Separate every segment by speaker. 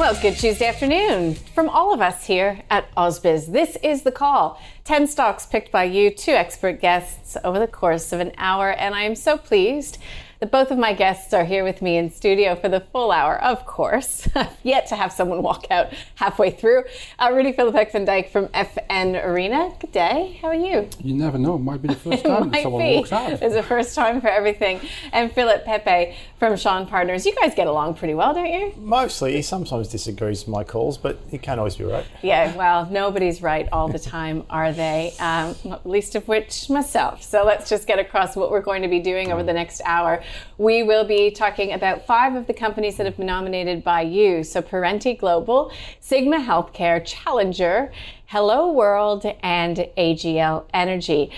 Speaker 1: Well, good Tuesday afternoon from all of us here at AusBiz. This is the call. 10 stocks picked by you, two expert guests over the course of an hour, and I am so pleased that both of my guests are here with me in studio for the full hour, of course. I've yet to have someone walk out halfway through. Uh, Rudi Filapek-Vandyck from FN Arena. Good day. How are you?
Speaker 2: You never know. It might be the first time someone
Speaker 1: be.
Speaker 2: walks out.
Speaker 1: It's the first time for everything. And Philip Pepe from Shaw and Partners. You guys get along pretty well, don't you?
Speaker 3: Mostly. He sometimes disagrees with my calls, but he can't always be right.
Speaker 1: Yeah, well, nobody's right all the time, are they? Um, least of which myself. So let's just get across what we're going to be doing over the next hour. We will be talking about five of the companies that have been nominated by you. So Perenti Global, Sigma Healthcare, Challenger, Helloworld, and AGL Energy.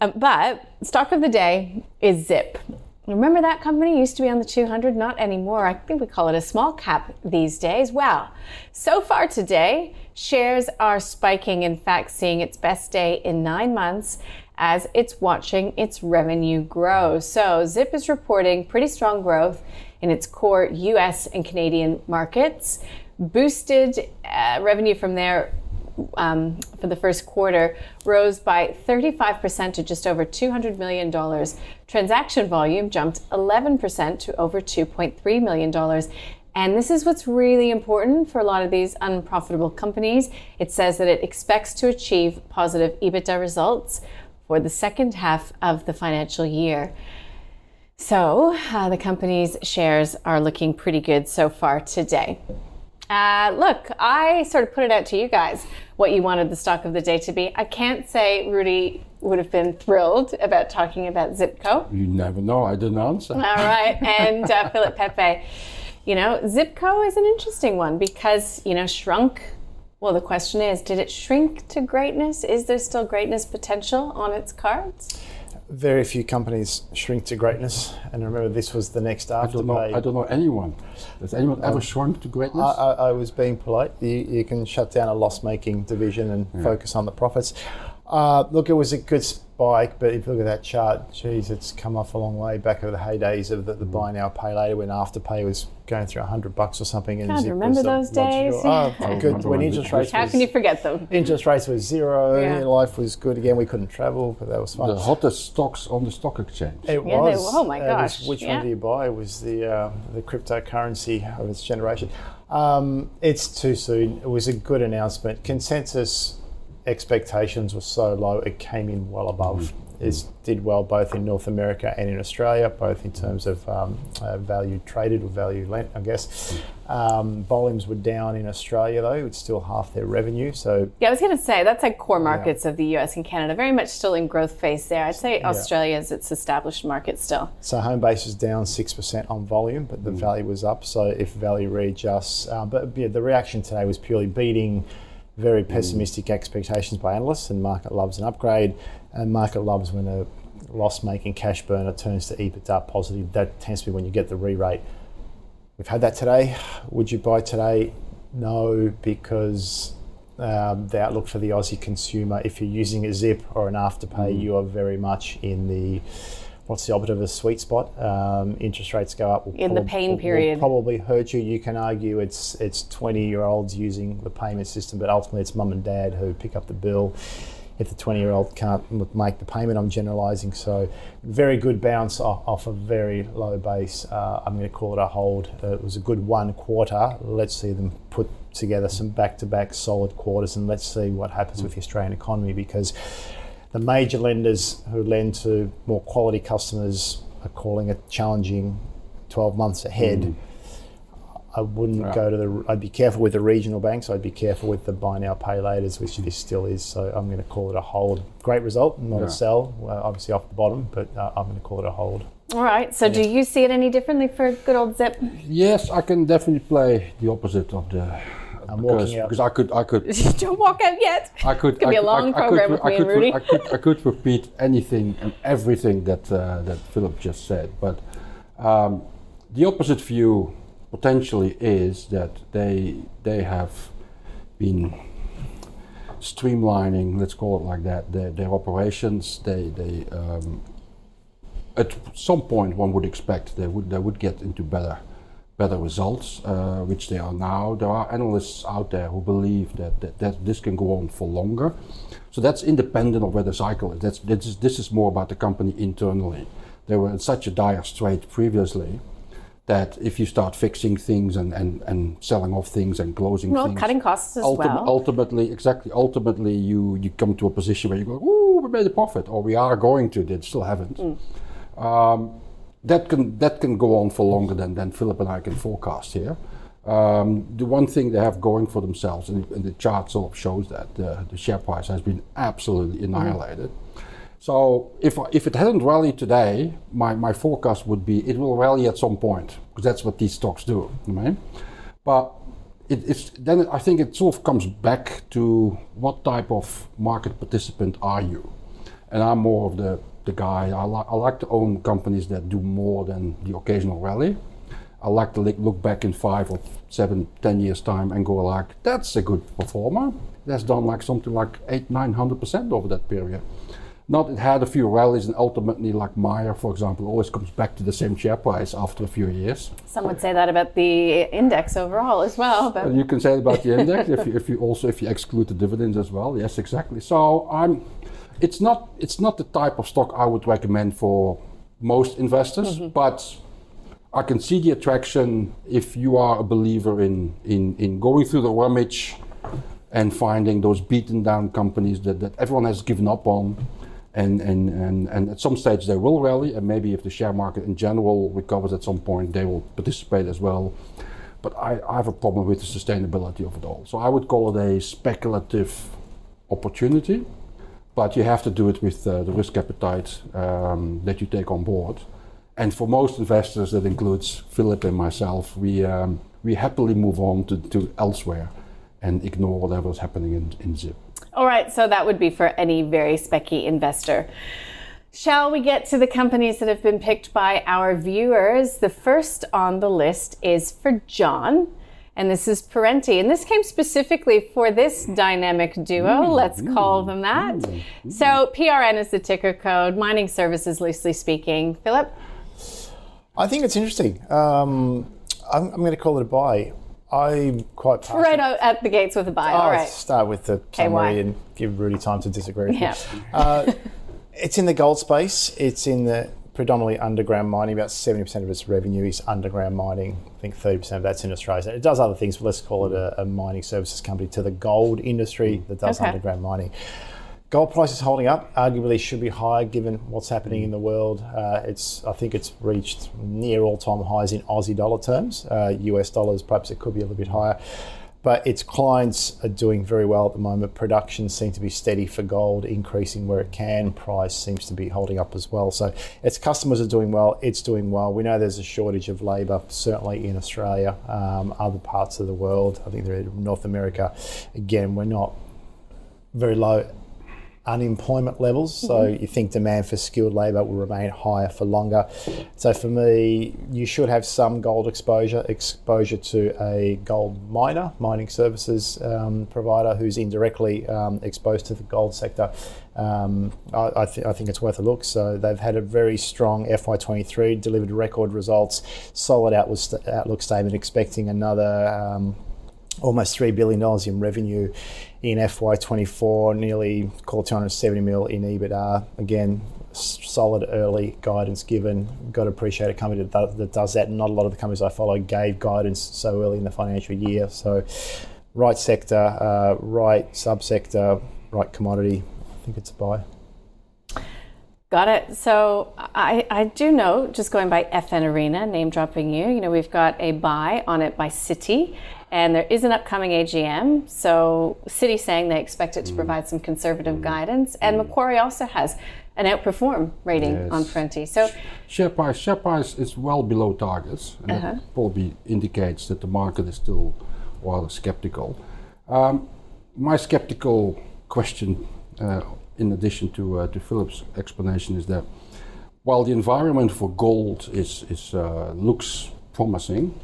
Speaker 1: Um, but stock of the day is Zip. Remember that company used to be on the 200? Not anymore. I think we call it a small cap these days. Well, so far today, shares are spiking, in fact, seeing its best day in nine months as it's watching its revenue grow. So, Zip is reporting pretty strong growth in its core US and Canadian markets, boosted uh, revenue from there um, for the first quarter rose by 35% to just over $200 million. Transaction volume jumped 11% to over $2.3 million. And this is what's really important for a lot of these unprofitable companies. It says that it expects to achieve positive EBITDA results for the second half of the financial year. So uh, the company's shares are looking pretty good so far today. Uh, look, I sort of put it out to you guys what you wanted the stock of the day to be. I can't say Rudi would have been thrilled about talking about Zipco.
Speaker 2: You never know. I didn't answer.
Speaker 1: All right. And uh, Philip Pepe, you know, Zipco is an interesting one because, you know, shrunk. Well, the question is, did it shrink to greatness? Is there still greatness potential on its cards?
Speaker 3: Very few companies shrink to greatness, and remember, this was the next
Speaker 2: I don't know. I don't know anyone. Has anyone ever shrunk to greatness?
Speaker 3: I, I, I was being polite. You, you can shut down a loss-making division and focus on the profits. Uh, look, it was a good spike, but if you look at that chart, geez, it's come off a long way back of the heydays of the, the buy now, pay later, when Afterpay was going through hundred bucks or something. And
Speaker 1: God,
Speaker 3: Zip
Speaker 1: remember
Speaker 3: was
Speaker 1: those days?
Speaker 3: Oh, good. When
Speaker 2: when
Speaker 3: interest rates
Speaker 1: How
Speaker 3: was,
Speaker 1: can you forget them?
Speaker 3: interest rates were zero,
Speaker 1: Yeah.
Speaker 3: life was good again. We couldn't travel, but that was fun.
Speaker 2: the hottest stocks on the stock exchange.
Speaker 3: It
Speaker 1: Yeah, they-
Speaker 3: was.
Speaker 1: oh my
Speaker 3: It was,
Speaker 1: gosh,
Speaker 3: which
Speaker 1: yeah.
Speaker 3: one do you buy? It was the uh, the cryptocurrency of its generation. Um, it's too soon. It was a good announcement. Consensus expectations were so low, it came in well above. It did well both in North America and in Australia, both in terms of um, uh, value traded or value lent, I guess. Um, volumes were down in Australia though; it's still half their revenue. So
Speaker 1: Yeah, I was going to say that's like core markets of the US and Canada, very much still in growth phase there. I'd say Australia is its established market still.
Speaker 3: So home base is down six percent on volume, but the value was up. So if value readjusts, uh, but yeah, the reaction today was purely beating very pessimistic expectations by analysts, and market loves an upgrade, and market loves when a loss-making cash burner turns to EBITDA positive. That tends to be when you get the re-rate. We've had that today. Would you buy today? No, because um, the outlook for the Aussie consumer, if you're using a zip or an afterpay, you are very much in the what's the opposite of a sweet spot? Um, interest rates go up. will
Speaker 1: In the pain period.
Speaker 3: probably hurt you. You can argue it's it's 20 year olds using the payment system, but ultimately it's mum and dad who pick up the bill. If the 20 year old can't make the payment, I'm generalising. So, very good bounce off, off a very low base. Uh, I'm going to call it a hold. Uh, it was a good one quarter. Let's see them put together some back to back solid quarters and let's see what happens with the Australian economy because the major lenders who lend to more quality customers are calling it challenging 12 months ahead. I wouldn't
Speaker 2: Yeah.
Speaker 3: go to the. I'd be careful with the regional banks. I'd be careful with the buy now pay laters, which this still is. So I'm going to call it a hold. Great result, not
Speaker 2: Yeah.
Speaker 3: a sell. Well, obviously off the bottom, but uh, I'm going to call it a hold.
Speaker 1: All right. So do you see it any differently for good old Zip?
Speaker 2: Yes, I can definitely play the opposite of the.
Speaker 3: I'm
Speaker 2: because,
Speaker 3: walking out.
Speaker 2: because I could, I could,
Speaker 1: Don't walk out yet.
Speaker 2: I could.
Speaker 1: Could be
Speaker 2: I
Speaker 1: a
Speaker 2: could-
Speaker 1: long
Speaker 2: I, I
Speaker 1: program
Speaker 2: could,
Speaker 1: with
Speaker 2: I
Speaker 1: me
Speaker 2: could,
Speaker 1: and Rudi.
Speaker 2: I could, I could repeat anything and everything that uh, that Philip just said, but um, the opposite view potentially is that they they have been streamlining, let's call it like that, their, their operations. They they um, at some point one would expect they would they would get into better better results, uh, which they are now. There are analysts out there who believe that, that, that this can go on for longer. So that's independent of where the cycle is. That's, this, is this is more about the company internally. They were in such a dire strait previously that if you start fixing things and, and, and selling off things and closing
Speaker 1: Well,
Speaker 2: things,
Speaker 1: cutting costs as well.
Speaker 2: ultimately, exactly, ultimately you, you come to a position where you go, ooh, we made a profit, or we are going to, they still haven't.
Speaker 1: Mm.
Speaker 2: Um, that can that can go on for longer than, than Philip and I can forecast here. Um, the one thing they have going for themselves, and, and the chart sort of shows that the, the share price has been absolutely annihilated. So if if it hadn't rallied today, my, my forecast would be it will rally at some point because that's what these stocks do, right? But it, it's then I think it sort of comes back to what type of market participant are you? And I'm more of the, the guy, I, li- I like to own companies that do more than the occasional rally. I like to look back in five or seven, ten years time and go like, that's a good performer. That's done like something like eight, nine hundred percent over that period. Not it had a few rallies and ultimately, like Myer, for example, always comes back to the same share price after a few years.
Speaker 1: Some would say that about the index overall as well. But
Speaker 2: you can say it about the index if you, if you also if you exclude the dividends as well. Yes, exactly. So I'm. It's not it's not the type of stock I would recommend for most investors, mm-hmm. but I can see the attraction if you are a believer in in in going through the rummage and finding those beaten down companies that, that everyone has given up on. And, and, and, and at some stage they will rally, and maybe if the share market in general recovers at some point, they will participate as well. But I, I have a problem with the sustainability of it all. So I would call it a speculative opportunity, but you have to do it with uh, the risk appetite um, that you take on board. And for most investors, that includes Philip and myself, we, um, we happily move on to, to elsewhere and ignore whatever is happening in, in ZIP.
Speaker 1: All right, so that would be for any very specky investor. Shall we get to the companies that have been picked by our viewers? The first on the list is for John, and this is Perenti. And this came specifically for this dynamic duo, let's call them that. So PRN is the ticker code, mining services loosely speaking. Philip?
Speaker 3: I think it's interesting. Um, I'm, I'm going to call it a buy. I'm quite passionate.
Speaker 1: Right out at the gates with a buy. All
Speaker 3: I'll
Speaker 1: right.
Speaker 3: start with the summary and give Rudi time to disagree. with.
Speaker 1: Yeah.
Speaker 3: Uh, it's in the gold space. It's in the predominantly underground mining. About 70% of its revenue is underground mining. I think 30% of that's in Australia. It does other things, but let's call it a, a mining services company to the gold industry that does
Speaker 1: Okay.
Speaker 3: underground mining. Gold price is holding up. Arguably, should be higher given what's happening in the world. Uh, it's, I think, it's reached near all-time highs in Aussie dollar terms. Uh, US dollars, perhaps it could be a little bit higher. But its clients are doing very well at the moment. Production seems to be steady for gold, increasing where it can. Price seems to be holding up as well. So its customers are doing well. It's doing well. We know there's a shortage of labour, certainly in Australia, um, other parts of the world. I think they're in North America. Again, we're not very low unemployment levels. So you think demand for skilled labour will remain higher for longer. So for me, you should have some gold exposure, exposure to a gold miner, mining services um, provider who's indirectly um, exposed to the gold sector. Um, I, I, th- I think it's worth a look. So they've had a very strong FY23, delivered record results, solid outlook, st- outlook statement, expecting another. Almost $3 billion in revenue in FY24, nearly call it 270 mil in EBITDA. Again, solid early guidance given. Got to appreciate a company that, do- that does that. Not a lot of the companies I follow gave guidance so early in the financial year. So, right sector, uh, right subsector, right commodity. I think it's a buy.
Speaker 1: Got it. So I, I do know, just going by FN Arena, name dropping you, you know, we've got a buy on it by Citi, and there is an upcoming AGM. So Citi saying they expect it to provide some conservative guidance, and Macquarie also has an outperform rating
Speaker 2: Yes.
Speaker 1: on Perenti. So
Speaker 2: Share price, share price is well below targets, and
Speaker 1: Uh-huh.
Speaker 2: that probably indicates that the market is still rather skeptical. Um, my skeptical question, uh, in addition to uh, to Philip's explanation, is that while the environment for gold is is uh, looks promising,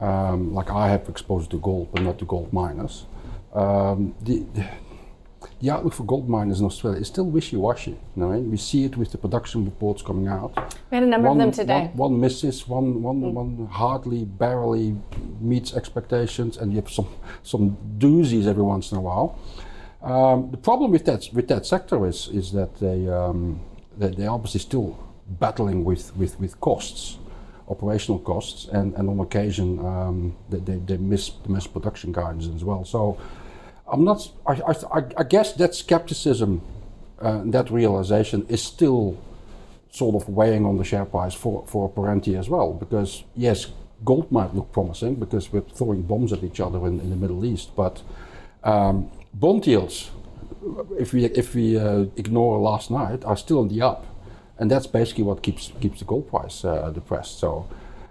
Speaker 2: um, like I have exposure to gold, but not to gold miners, um, the the outlook for gold miners in Australia is still wishy-washy. You know, we see it with the production reports coming out.
Speaker 1: we had a number of them today.
Speaker 2: One, one misses, one, one, one hardly, barely meets expectations, and you have some some doozies every once in a while. Um, the problem with that with that sector is is that they um, they they're obviously still battling with, with, with costs, operational costs, and, and on occasion um, they, they, they miss miss production guidance as well. So I'm not. I, I, I guess that skepticism, uh, that realization is still sort of weighing on the share price for, for Perenti as well. Because yes, gold might look promising because we're throwing bombs at each other in, in the Middle East, but um, bond yields, if we if we uh, ignore last night, are still on the up, and that's basically what keeps keeps the gold price uh, depressed. So.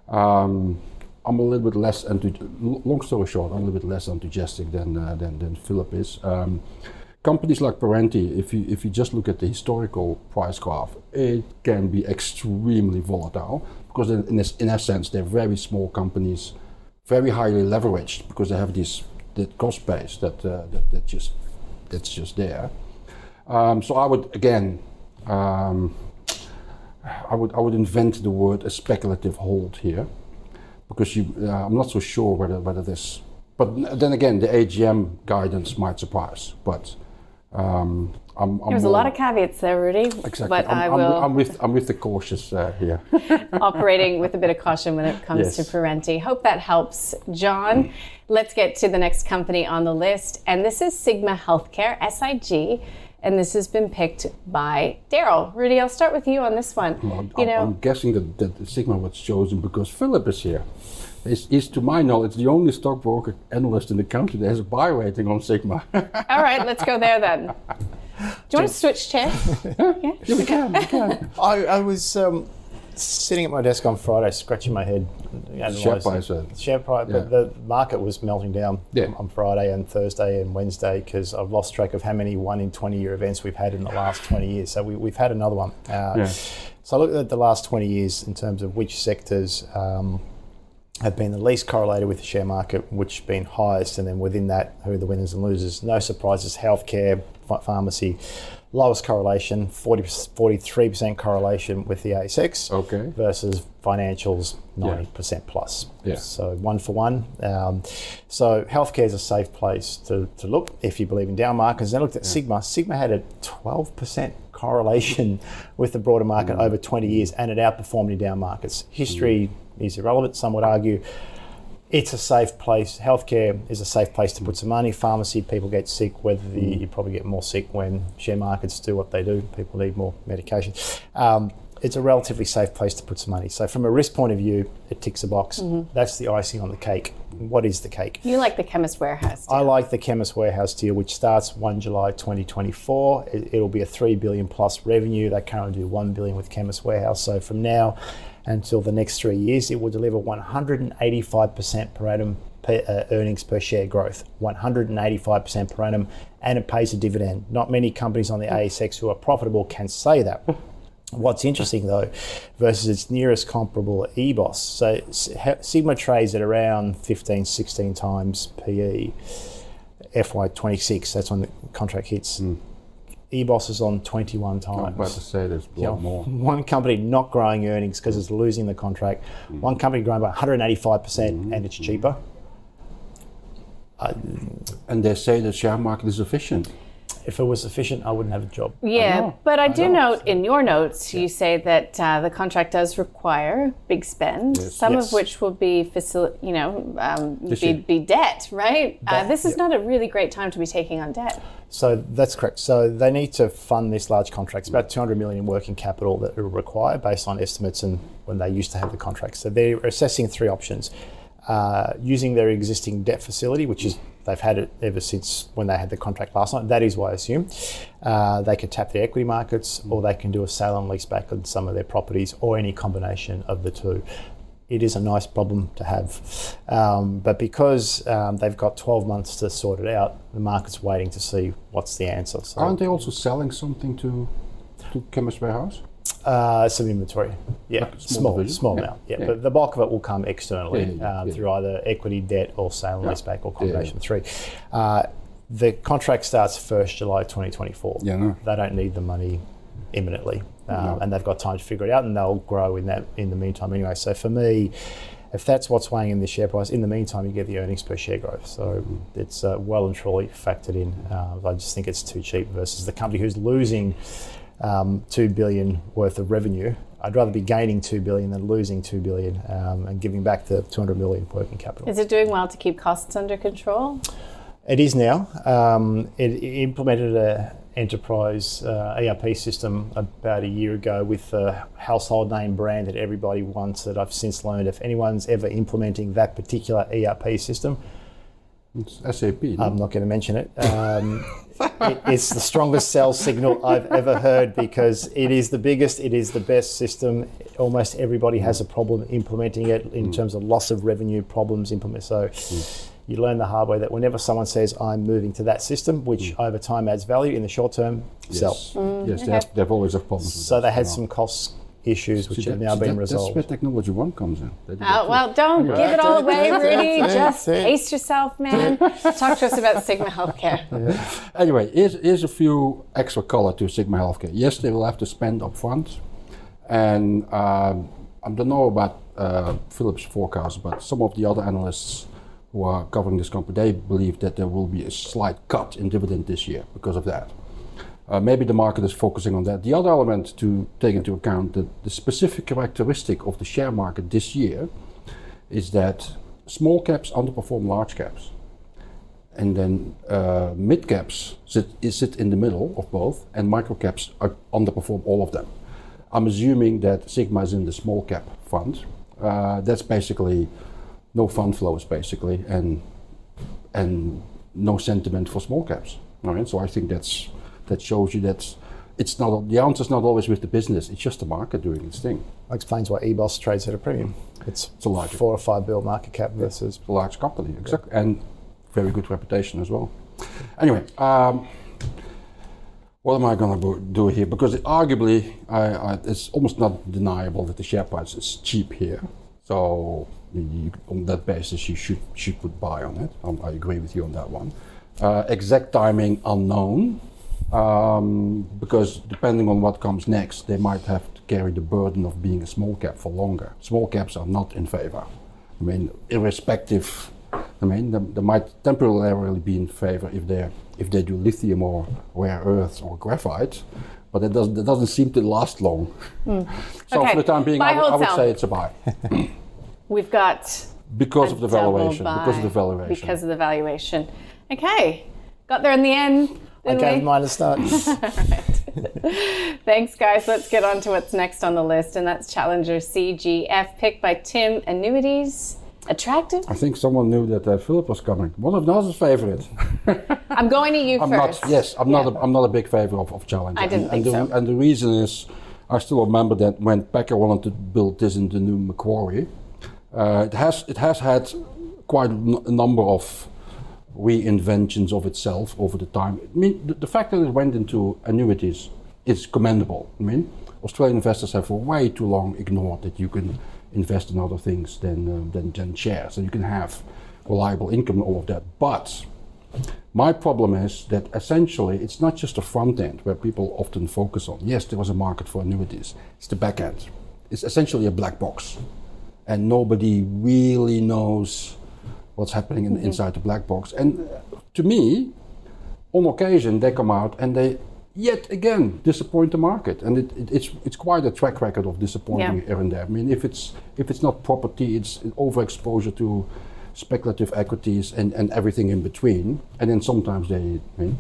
Speaker 2: Um, I'm a little bit less enthu- long story short, I'm a little bit less enthusiastic than uh, than, than Philip is. Um, companies like Perenti, if you if you just look at the historical price graph, it can be extremely volatile because in in, this, in essence they're very small companies, very highly leveraged because they have this that cost base that uh, that, that just that's just there. Um, so I would again. Um, I would I would invent the word a speculative hold here because you, uh, I'm not so sure whether whether this. But then again, the AGM guidance might surprise. But um, I'm, I'm
Speaker 1: There's a lot of caveats there, Rudi.
Speaker 2: Exactly.
Speaker 1: But
Speaker 2: I'm,
Speaker 1: I will
Speaker 2: I'm, with I'm with the cautious uh, here.
Speaker 1: operating with a bit of caution when it comes to Perenti. Hope that helps, John. Let's get to the next company on the list, and this is Sigma Healthcare (SIG), and this has been picked by Daryl. Rudi, I'll start with you on this one.
Speaker 2: I'm,
Speaker 1: you know,
Speaker 2: I'm guessing that, that Sigma was chosen because Philip is here. He's, he's, to my knowledge, the only stockbroker analyst in the country that has a buy rating on Sigma.
Speaker 1: all right, let's go there then. Do you want to switch chairs?
Speaker 2: yeah, we can, we can.
Speaker 3: I, I was um, sitting at my desk on Friday, scratching my head.
Speaker 2: Share price,
Speaker 3: Share price,
Speaker 2: yeah.
Speaker 3: but the market was melting down
Speaker 2: Yeah.
Speaker 3: on Friday and Thursday and Wednesday because I've lost track of how many one in 20 year events we've had in the last 20 years. So we, we've had another one. Uh,
Speaker 2: Yeah.
Speaker 3: So I looked at the last 20 years in terms of which sectors um, have been the least correlated with the share market, which have been highest, and then within that, who are the winners and losers. No surprises, healthcare, pharmacy, lowest correlation, 40, 43% correlation with the ASX
Speaker 2: Okay.
Speaker 3: versus financials 90% plus.
Speaker 2: Yeah.
Speaker 3: So one for one. Um, so healthcare is a safe place to, to look if you believe in down markets. Then I looked at Sigma. Sigma had a 12% correlation with the broader market over 20 years and it outperformed in down markets. History is irrelevant, some would argue. It's a safe place. Healthcare is a safe place to put some money. Pharmacy, people get sick. Whether the, you probably get more sick when share markets do what they do. People need more medication. Um, it's a relatively safe place to put some money. So, from a risk point of view, it ticks a box. That's the icing on the cake. What is the cake?
Speaker 1: you like the Chemist Warehouse.
Speaker 3: I like the Chemist Warehouse deal, which starts 1 July 2024. It, it'll be a 3 billion plus revenue. They currently do 1 billion with Chemist Warehouse. So from now until the next three years, it will deliver 185% per annum uh, earnings per share growth. 185% per annum, and it pays a dividend. Not many companies on the ASX who are profitable can say that. What's interesting though, versus its nearest comparable, EBOS. So Sigma trades at around 15, 16 times PE. FY26, that's when the contract hits. EBOS is on 21
Speaker 2: I'm
Speaker 3: times.
Speaker 2: about to say there's a
Speaker 3: know,
Speaker 2: more.
Speaker 3: One company not growing earnings because it's losing the contract. Mm. One company growing by 185% mm-hmm. and it's cheaper.
Speaker 2: And they say the share market is efficient.
Speaker 3: If it was sufficient, I wouldn't have a job.
Speaker 1: Yeah,
Speaker 2: know,
Speaker 1: but I,
Speaker 2: I
Speaker 1: do
Speaker 2: know.
Speaker 1: note in your notes you say that uh, the contract does require big spend, some
Speaker 3: Yes.
Speaker 1: of which will be facil- you know, um, be, be debt, right? uh, this is
Speaker 3: yep.
Speaker 1: not a really great time to be taking on debt.
Speaker 3: So that's correct. So they need to fund this large contract. It's about 200 million in working capital that it will require based on estimates and when they used to have the contract. So they're assessing three options. Uh, using their existing debt facility, which is they've had it ever since when they had the contract last night. That is why I assume uh, they could tap the equity markets, or they can do a sale and lease back on some of their properties, or any combination of the two it is a nice problem to have. Um, but because um, they've got 12 months to sort it out, the market's waiting to see what's the answer. So,
Speaker 2: Aren't they also selling something to to Chemist Warehouse?
Speaker 3: Uh, some inventory, yeah,
Speaker 2: Like small
Speaker 3: small, small
Speaker 2: Yeah,
Speaker 3: amount, yeah.
Speaker 2: yeah.
Speaker 3: But the bulk of it will come externally um,
Speaker 2: yeah.
Speaker 3: through either equity, debt, or sale and
Speaker 2: Yeah.
Speaker 3: lease back, or combination three. Uh, the contract starts 1st July 2024.
Speaker 2: Yeah, know.
Speaker 3: They don't need the money imminently, um,
Speaker 2: No.
Speaker 3: and they've got time to figure it out, and they'll grow in that in the meantime anyway. So for me, if that's what's weighing in the share price, in the meantime you get the earnings per share growth. So it's uh, well and truly factored in. Uh, I just think it's too cheap versus the company who's losing um, two billion worth of revenue. I'd rather be gaining two billion than losing two billion um, and giving back the 200 million working capital.
Speaker 1: Is it doing well to keep costs under control?
Speaker 3: It is now. Um, it, it implemented a enterprise uh, ERP system about a year ago with a household name brand that everybody wants. That I've since learned if anyone's ever implementing that particular ERP system,
Speaker 2: It's SAP.
Speaker 3: I'm not going to mention it. Um, it. It's the strongest sales signal I've ever heard because it is the biggest, it is the best system. Almost everybody has a problem implementing it in mm. terms of loss of revenue problems. Implement so. Mm. You learn the hard way that whenever someone says, I'm moving to that system, which mm. over time adds value in the short term, sell.
Speaker 2: yes, yes, they have, they've always have problems. With
Speaker 3: So
Speaker 2: that,
Speaker 3: they had
Speaker 2: you
Speaker 3: some cost issues which
Speaker 2: See,
Speaker 3: have now
Speaker 2: see,
Speaker 3: been
Speaker 2: that-
Speaker 3: resolved.
Speaker 2: That's where TechnologyOne comes in. They do that
Speaker 1: Oh,
Speaker 2: too.
Speaker 1: well, don't give it all away,
Speaker 3: Rudi.
Speaker 1: Just
Speaker 3: that's it.
Speaker 1: pace yourself, man. Talk to us about Sigma Healthcare.
Speaker 2: Anyway, here's, here's a few extra color to Sigma Healthcare. Yes, they will have to spend up front. and um, I don't know about uh, Philip's forecast, but some of the other analysts who are covering this company, they believe that there will be a slight cut in dividend this year because of that. Uh, maybe the market is focusing on that. The other element to take into account that the specific characteristic of the share market this year is that small caps underperform large caps and then uh, mid caps sit, sit in the middle of both, and micro caps are underperform all of them. I'm assuming that Sigma is in the small cap fund. Uh, that's basically no fund flows, basically, and and no sentiment for small caps. All right, so I think that's that shows you that it's not the answer's not always with the business; it's just the market doing its thing.
Speaker 3: That explains why EBOS trades at a premium. It's,
Speaker 2: a large-
Speaker 3: four or five bill market cap versus
Speaker 2: a large company, exactly, and very good reputation as well. Anyway, um, what am I going to do here? Because arguably, I, I, it's almost not deniable that the share price is cheap here. So you, on that basis, you should should put buy on it. Um, I agree with you on that one. Uh, exact timing unknown, um, because depending on what comes next, they might have to carry the burden of being a small cap for longer. Small caps are not in favor. I mean, irrespective. I mean, they, they might temporarily be in favor if they if they do lithium or rare earths or graphite, but it doesn't it doesn't seem to last long. So
Speaker 1: Okay,
Speaker 2: for the time being,
Speaker 1: buy,
Speaker 2: I would, I would say it's a buy
Speaker 1: We've got
Speaker 2: because of the valuation. Because of the valuation.
Speaker 1: Because of the valuation. Okay, got there in the end.
Speaker 3: I
Speaker 1: didn't
Speaker 3: gave
Speaker 1: we?
Speaker 3: mine a start.
Speaker 1: Thanks, guys. Let's get on to what's next on the list, and that's Challenger CGF, picked by Tim. Annuities, attractive.
Speaker 2: I think someone knew that uh, Philip was coming. One of Nas's favorite.
Speaker 1: I'm going to you
Speaker 2: I'm
Speaker 1: first.
Speaker 2: not. Yes, I'm
Speaker 1: Yeah.
Speaker 2: not. A, I'm not a big favor of, of Challenger.
Speaker 1: I didn't
Speaker 2: and,
Speaker 1: think
Speaker 2: and the,
Speaker 1: so.
Speaker 2: And the reason is, I still remember that when Packer wanted to build this in the new Macquarie, uh, it has it has had quite a number of reinventions of itself over the time. I mean, the, the fact that it went into annuities is commendable. I mean, Australian investors have for way too long ignored that you can invest in other things than um, than, than shares, and you can have reliable income and all of that. But my problem is that essentially it's not just the front end where people often focus on. Yes, there was a market for annuities. It's the back end. It's essentially a black box. And nobody really knows what's happening in, inside the black box. And uh, to me, on occasion they come out and they yet again disappoint the market, and it, it, it's it's quite a track record of disappointing
Speaker 1: Yeah.
Speaker 2: here and there. I mean, if it's if it's not property, it's overexposure to speculative equities and, and everything in between, and then sometimes they. I mean,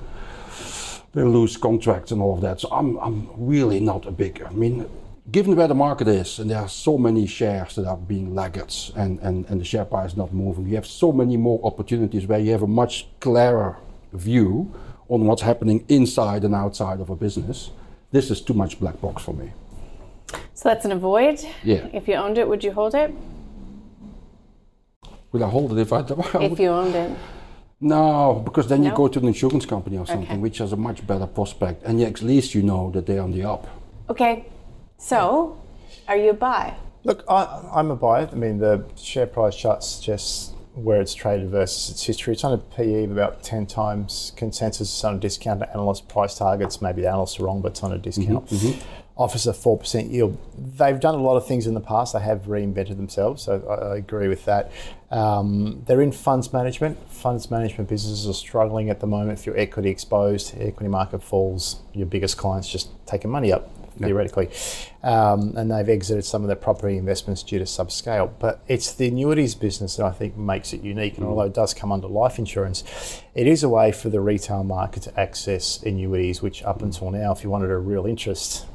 Speaker 2: they lose contracts and all of that. So I'm, I'm really not a big. I mean, given where the market is, and there are so many shares that are being laggards, and, and, and the share price is not moving, you have so many more opportunities where you have a much clearer view on what's happening inside and outside of a business. This is too much black box for me.
Speaker 1: So that's an avoid.
Speaker 2: Yeah.
Speaker 1: If you owned it, would you hold it?
Speaker 2: Would I hold it if I?
Speaker 1: If you owned it.
Speaker 2: No, because then you go to an insurance company or something,
Speaker 1: Okay.
Speaker 2: which has a much better prospect, and at least you know that they're on the up.
Speaker 1: Okay. So, are you a buy?
Speaker 3: Look, I, I'm a buy. I mean, the share price chart suggests where it's traded versus its history. It's on a PE of about 10 times consensus. It's on a discount to analyst price targets. Maybe the analysts are wrong, but it's on a discount. Offers a 4% yield. They've done a lot of things in the past. They have reinvented themselves, so I, I agree with that. Um, they're in funds management. Funds management businesses are struggling at the moment. If you're equity exposed, equity market falls, your biggest clients just taking money up theoretically. Um, and they've exited some of their property investments due to subscale. But it's the annuities business that I think makes it unique. And mm. although it does come under life insurance, it is a way for the retail market to access annuities, which up mm. until now, if you wanted a real interest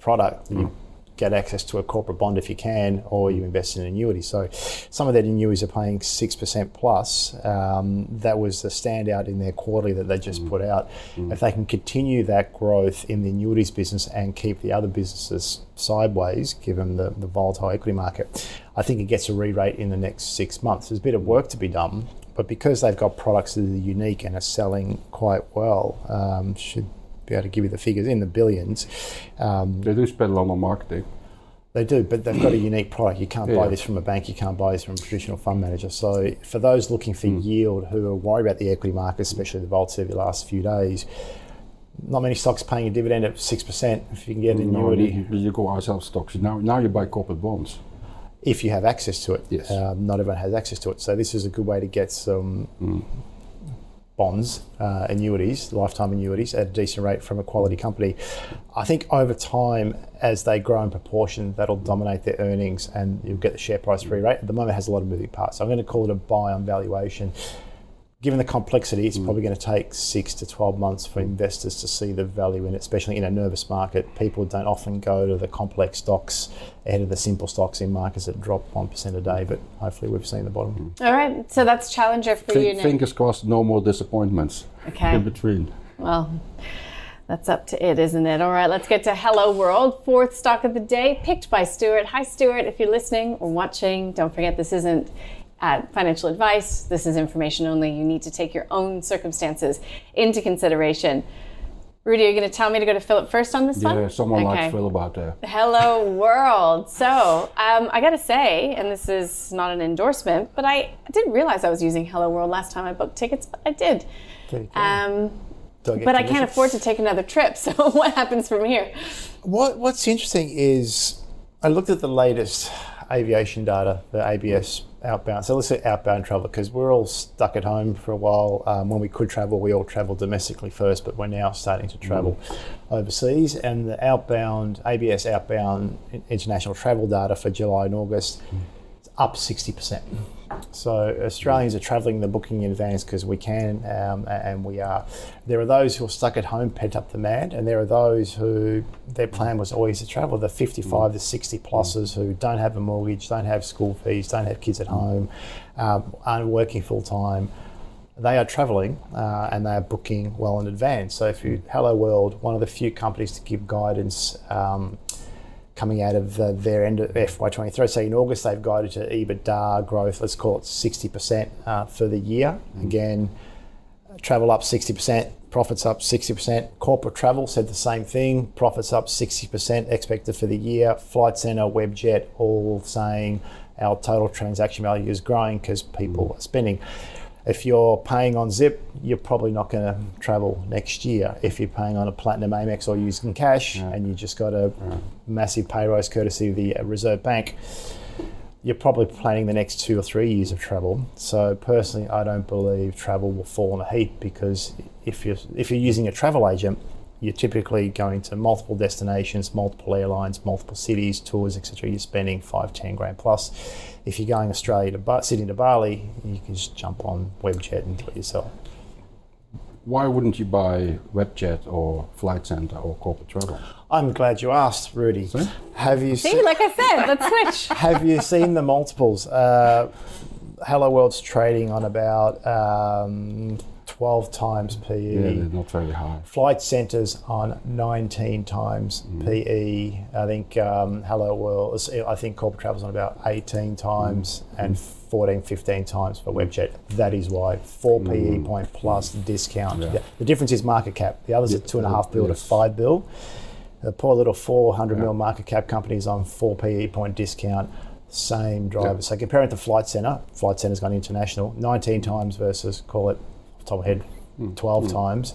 Speaker 3: product, you mm. Get access to a corporate bond if you can, or you invest in an annuity. So some of their annuities are paying 6% plus. Um, that was the standout in their quarterly that they just put out. If they can continue that growth in the annuities business and keep the other businesses sideways, given the, the volatile equity market, I think it gets a re-rate in the next six months. There's a bit of work to be done, but because they've got products that are unique and are selling quite well, um, should be able to give you the figures in the billions. Um,
Speaker 2: They do spend a lot on marketing.
Speaker 3: they do, but they've got a unique product. You can't buy this from a bank. You can't buy this from a traditional fund manager. So for those looking for yield who are worried about the equity market, especially the volatility the last few days, not many stocks paying a dividend at six percent. If you can get an
Speaker 2: No,
Speaker 3: annuity,
Speaker 2: you, you go ourselves stocks. Now, now you buy corporate bonds.
Speaker 3: if you have access to it.
Speaker 2: Yes.
Speaker 3: Um, not everyone has access to it. So this is a good way to get some bonds, uh, annuities, lifetime annuities at a decent rate from a quality company. I think over time, as they grow in proportion, that'll dominate their earnings and you'll get the share price free rate. At the moment, it has a lot of moving parts. So I'm going to call it a buy on valuation. Given the complexity, it's mm. probably going to take six to 12 months for mm. investors to see the value in it, especially in a nervous market. People don't often go to the complex stocks ahead of the simple stocks in markets that drop 1% a day, but hopefully we've seen the bottom. Mm.
Speaker 1: All right. So that's Challenger for you,
Speaker 2: Think,
Speaker 1: Nick.
Speaker 2: fingers crossed, no more disappointments
Speaker 1: Okay.
Speaker 2: in between.
Speaker 1: Well, that's up to it, isn't it? All right, let's get to Helloworld, fourth stock of the day, picked by Stuart. Hi, Stuart. If you're listening or watching, don't forget this isn't uh, financial advice. This is information only. You need to take your own circumstances into consideration. Rudi, are you going to tell me to go to Philip first on this one?
Speaker 2: Yeah, someone
Speaker 1: Okay.
Speaker 2: like Phil about there.
Speaker 1: Helloworld. So um, I got to say, and this is not an endorsement, but I didn't realize I was using Helloworld last time I booked tickets, but I did.
Speaker 3: There.
Speaker 1: Um,
Speaker 3: Do I
Speaker 1: but I can't afford to take another trip. So what happens from here?
Speaker 3: What What's interesting is I looked at the latest aviation data, the ABS outbound. So let's say outbound travel because we're all stuck at home for a while. Um, when we could travel, we all traveled domestically first, but we're now starting to travel overseas. And the outbound ABS outbound international travel data for July and August is up sixty percent. So Australians are travelling, they're booking in advance because we can, um, and we are. There are those who are stuck at home, pent up demand, and there are those who their plan was always to travel. The 55 to 60 pluses who don't have a mortgage, don't have school fees, don't have kids at home, um, aren't working full time. They are travelling uh, and they are booking well in advance. So if you Helloworld, one of the few companies to give guidance. Um, coming out of uh, their end of FY23. So in August, they've guided to EBITDA growth, let's call it 60% uh, for the year. Again, travel up 60%, profits up 60%. Corporate travel said the same thing, profits up 60% expected for the year. Flight Centre, Webjet, all saying our total transaction value is growing because people are spending. If you're paying on Zip, you're probably not going to travel next year. If you're paying on a Platinum Amex or using cash and you just got a massive pay rise courtesy of the uh, Reserve Bank, you're probably planning the next two or three years of travel. So personally, I don't believe travel will fall in a heap because if you're if you're using a travel agent, you're typically going to multiple destinations, multiple airlines, multiple cities, tours, etc. You're spending five, ten grand plus. If you're going Australia to ba- Sydney to Bali, you can just jump on Webjet and do it yourself.
Speaker 2: Why wouldn't you buy Webjet or Flight Centre or Corporate Travel?
Speaker 3: I'm glad you asked, Rudi.
Speaker 2: See?
Speaker 3: Have you
Speaker 1: See,
Speaker 3: seen,
Speaker 1: like I said, let's switch.
Speaker 3: have you seen the multiples? Uh, Helloworld's trading on about um, 12 times mm. PE.
Speaker 2: Yeah, they're not very high.
Speaker 3: Flight Centres on 19 times mm. PE. I think um, Helloworld, I think Corporate Travel's on about 18 times mm. and 14, 15 times for Webjet. That is why. 4 PE point plus discount.
Speaker 2: Yeah.
Speaker 3: The, difference is market cap. The others
Speaker 2: Yeah,
Speaker 3: are two and a half bill
Speaker 2: yes.
Speaker 3: to five bill. The poor little 400 mil market cap companies on 4 PE point discount. Same driver.
Speaker 2: Yeah.
Speaker 3: So comparing it to Flight Centre, Flight Centre's gone international 19 times versus, call it, top of my head, 12 times.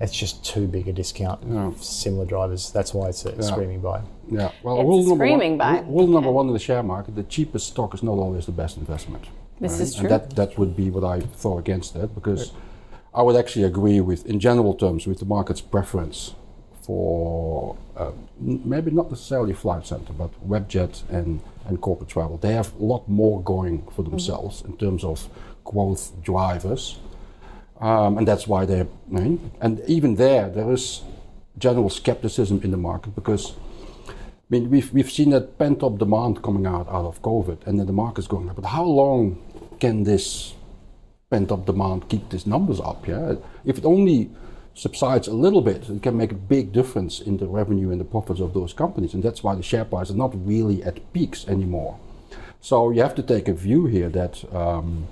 Speaker 3: It's just too big a discount.
Speaker 2: Yeah.
Speaker 3: Similar drivers. That's why it's a screaming buy.
Speaker 2: Yeah, well,
Speaker 1: It's
Speaker 2: rule number
Speaker 1: screaming
Speaker 2: one,
Speaker 1: buy.
Speaker 2: rule number
Speaker 1: Okay.
Speaker 2: one in the share market: the cheapest stock is not always the best investment.
Speaker 1: This is
Speaker 2: And
Speaker 1: true.
Speaker 2: that that would be what I thought against that because I would actually agree with, in general terms, with the market's preference for uh, maybe not necessarily Flight Centre, but Webjet and and corporate travel. They have a lot more going for
Speaker 1: Mm-hmm.
Speaker 2: themselves in terms of growth drivers. Um, and that's why they're I and even there there is general skepticism in the market because I mean we've we've seen that pent up demand coming out out of COVID and then the market's going up. But how long can this pent up demand keep these numbers up? Yeah, if it only subsides a little bit, it can make a big difference in the revenue and the profits of those companies, and that's why the share price is not really at peaks anymore. So you have to take a view here that um,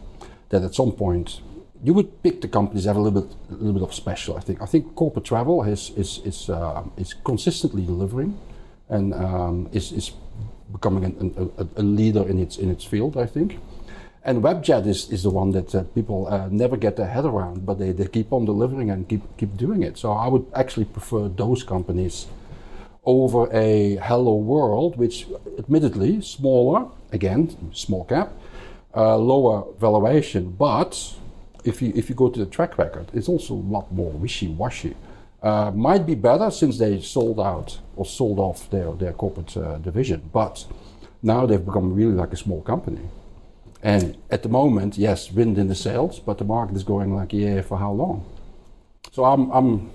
Speaker 2: that at some point you would pick the companies that have a little bit a little bit of special. I think I think corporate travel is is is uh, is consistently delivering, and um, is is becoming an, a, a leader in its in its field. I think. And Webjet is, is the one that uh, people uh, never get their head around, but they, they keep on delivering and keep keep doing it. So I would actually prefer those companies over a Helloworld, which admittedly smaller, again small cap, uh, lower valuation, but if you if you go to the track record, it's also a lot more wishy-washy. Uh, might be better since they sold out or sold off their their corporate uh, division, but now they've become really like a small company. And at the moment, yes, wind in the sails, but the market is going like, yeah, for how long? So I'm, I'm,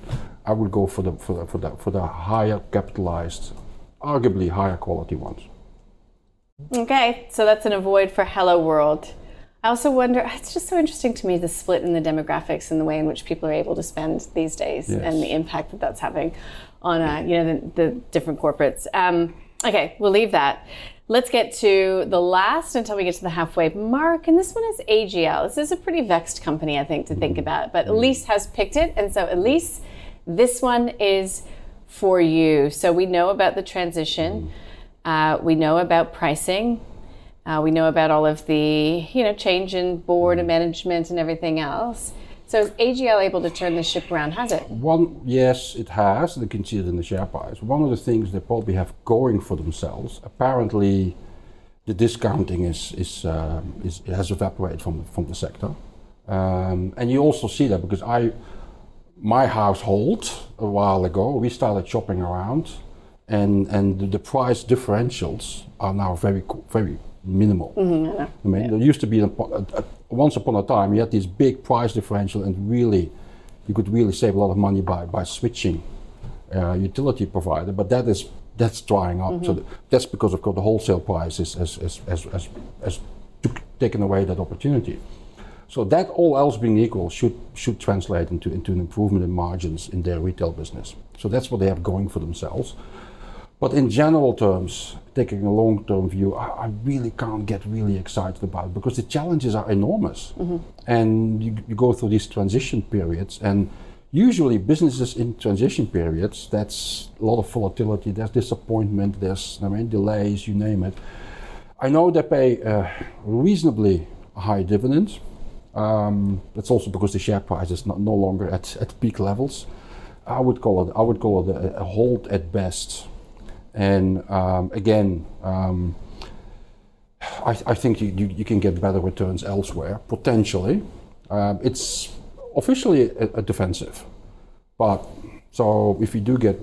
Speaker 2: I would go for the for the, for the for the higher capitalized, arguably higher quality ones.
Speaker 1: Okay, so that's an avoid for Helloworld. I also wonder, it's just so interesting to me the split in the demographics and the way in which people are able to spend these days
Speaker 2: Yes.
Speaker 1: and the impact that that's having on, uh, you know, the, the different corporates. Um, okay, we'll leave that. Let's get to the last until we get to the halfway mark. And this one is AGL. This is a pretty vexed company, I think, to think about. But Elise has picked it. And so, Elise, this one is for you. So we know about the transition. Uh, we know about pricing. Uh, we know about all of the, you know, change in board and management and everything else. So is AGL able to turn the ship around? Has it?
Speaker 2: One, yes, it has. You can see it in the share price. One of the things they probably have going for themselves, apparently, the discounting is is, um, is has evaporated from from the sector, um, and you also see that because I, my household a while ago, we started shopping around, and and the, the price differentials are now very very minimal. I mean, there used to be a, a, once upon a time you had this big price differential, and really, you could really save a lot of money by by switching uh, utility provider. But that is that's drying up. So th- that's because of course the wholesale price is has has has, has, has taken away that opportunity. So that all else being equal should should translate into into an improvement in margins in their retail business. So that's what they have going for themselves. But in general terms, taking a long-term view, I, I really can't get really excited about it because the challenges are enormous, and you, you go through these transition periods, and usually businesses in transition periods, that's a lot of volatility. There's disappointment. There's I mean delays. You name it. I know they pay uh, reasonably high dividends. Um, that's also because the share price is not, no longer at, at peak levels. I would call it I would call it a, a hold at best. And um, again, um, I, I think you, you, you can get better returns elsewhere, potentially. Um, it's officially a, a defensive. But so if you do get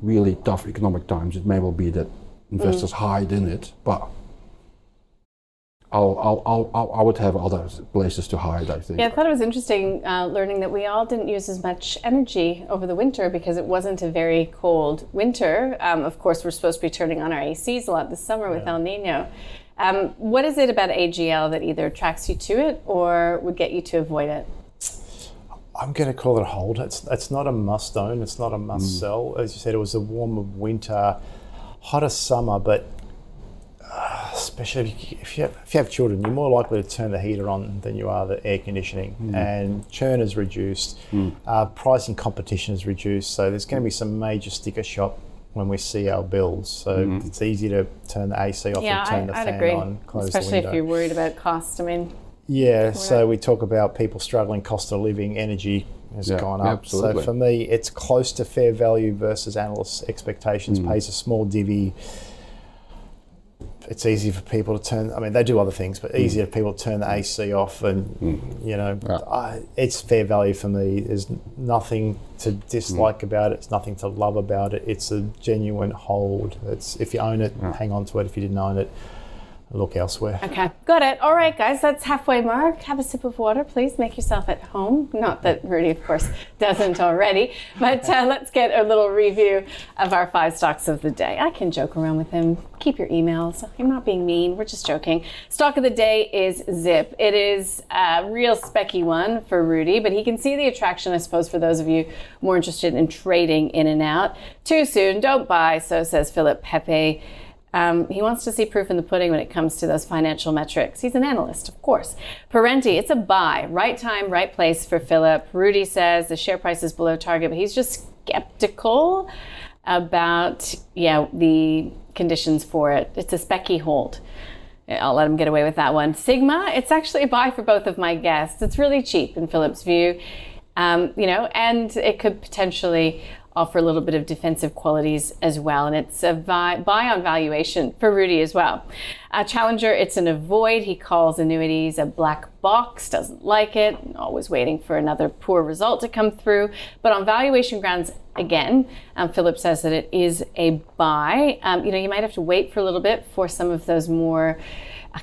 Speaker 2: really tough economic times, it may well be that investors hide in it. But I'll, I'll, I'll, I'll, would have other places to hide, I think.
Speaker 1: Yeah, I thought it was interesting uh, learning that we all didn't use as much energy over the winter because it wasn't a very cold winter. Um, of course, we're supposed to be turning on our ACs a lot this summer with El Nino. Um, what is it about AGL that either attracts you to it or would get you to avoid it?
Speaker 3: I'm going to call it a hold. It's it's not a must own. It's not a must sell. As you said, it was a warmer winter, hotter summer, but uh, especially if you, if you, have, if you have children, you're more likely to turn the heater on than you are the air conditioning. And churn is reduced, uh, pricing competition is reduced. So there's going to be some major sticker shock when we see our bills. So it's easy to turn the AC off
Speaker 1: Yeah,
Speaker 3: and turn
Speaker 1: I,
Speaker 3: the
Speaker 1: I'd
Speaker 3: fan
Speaker 1: agree.
Speaker 3: on, close
Speaker 1: Especially
Speaker 3: the
Speaker 1: if you're worried about cost. I mean,
Speaker 3: Yeah, so we talk about people struggling, cost of living, energy has
Speaker 2: Yeah,
Speaker 3: gone up.
Speaker 2: absolutely.
Speaker 3: So for me, it's close to fair value versus analysts' expectations.
Speaker 2: Mm.
Speaker 3: Pays a small divvy. It's easy for people to turn. I mean, they do other things, but
Speaker 2: Mm.
Speaker 3: easier for people to turn the AC off, and you know, I, it's fair value for me. There's nothing to
Speaker 2: Mm.
Speaker 3: dislike about it. It's nothing to love about it. It's a genuine hold. It's if you own it, hang on to it. If you didn't own it, look elsewhere.
Speaker 1: Okay, got it. All right, guys, that's halfway mark. Have a sip of water, please. Make yourself at home. Not that Rudi, of course, doesn't already, but uh, let's get a little review of our five stocks of the day. I can joke around with him. Keep your emails. I'm not being mean. We're just joking. Stock of the day is Zip. It is a real specky one for Rudi, but he can see the attraction, I suppose, for those of you more interested in trading in and out. Too soon, don't buy. So says Philip Pepe. Um, he wants to see proof in the pudding when it comes to those financial metrics. He's an analyst, of course. Perenti, it's a buy. Right time, right place for Philip. Rudi says the share price is below target, but he's just skeptical about yeah the conditions for it. It's a specky hold. I'll let him get away with that one. Sigma, it's actually a buy for both of my guests. It's really cheap in Philip's view, um, you know, and it could potentially offer a little bit of defensive qualities as well. And it's a buy on valuation for Rudi as well. Uh, Challenger, it's an avoid. He calls annuities a black box, doesn't like it, always waiting for another poor result to come through. But on valuation grounds, again, um, Philip says that it is a buy. Um, you know, you might have to wait for a little bit for some of those more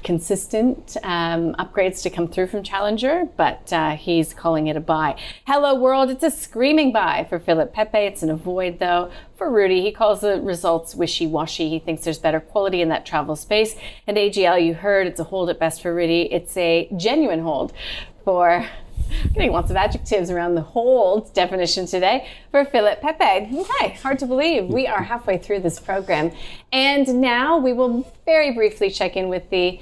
Speaker 1: consistent um, upgrades to come through from Challenger, but uh, he's calling it a buy. Helloworld, it's a screaming buy for Philip Pepe. It's an avoid though. For Rudi, he calls the results wishy-washy. He thinks there's better quality in that travel space. And AGL, you heard, it's a hold at best for Rudi. It's a genuine hold for getting lots of adjectives around the whole definition today for Philip Pepe. Okay, hard to believe. We are halfway through this program. And now we will very briefly check in with the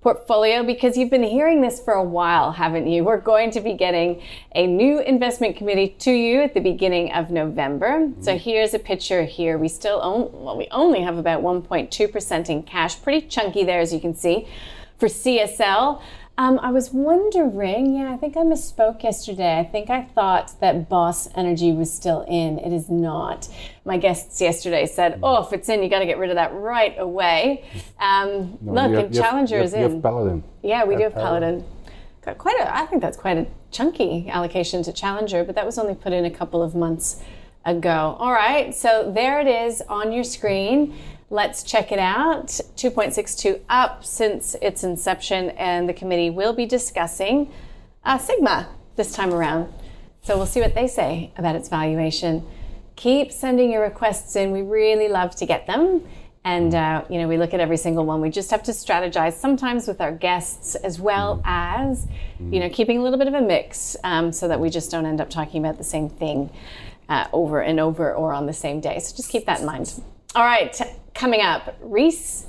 Speaker 1: portfolio because you've been hearing this for a while, haven't you? We're going to be getting a new investment committee to you at the beginning of November. So mm-hmm. here's a picture here. We still own, well, we only have about 1.2% in cash, pretty chunky there, as you can see. For CSL, um, I was wondering, yeah, I think I misspoke yesterday. I think I thought that Boss Energy was still in. It is not. My guests yesterday said, oh, if it's in, you got to get rid of that right away. Um,
Speaker 2: No,
Speaker 1: look,
Speaker 2: have-
Speaker 1: and Challenger
Speaker 2: have-
Speaker 1: is
Speaker 2: you have
Speaker 1: in.
Speaker 2: Paladin.
Speaker 1: Yeah, we do have
Speaker 3: Paladin.
Speaker 1: Paladin. Got quite a, I think that's quite a chunky allocation to Challenger, but that was only put in a couple of months ago. All right, so there it is on your screen. Let's check it out. 2.62 up since its inception, and the committee will be discussing uh, Sigma this time around. So we'll see what they say about its valuation. Keep sending your requests in. We really love to get them. And, uh, you know, we look at every single one. We just have to strategize sometimes with our guests as well as, you know, keeping a little bit of a mix um, so that we just don't end up talking about the same thing uh, over and over or on the same day. So just keep that in mind. All right, coming up, Reece,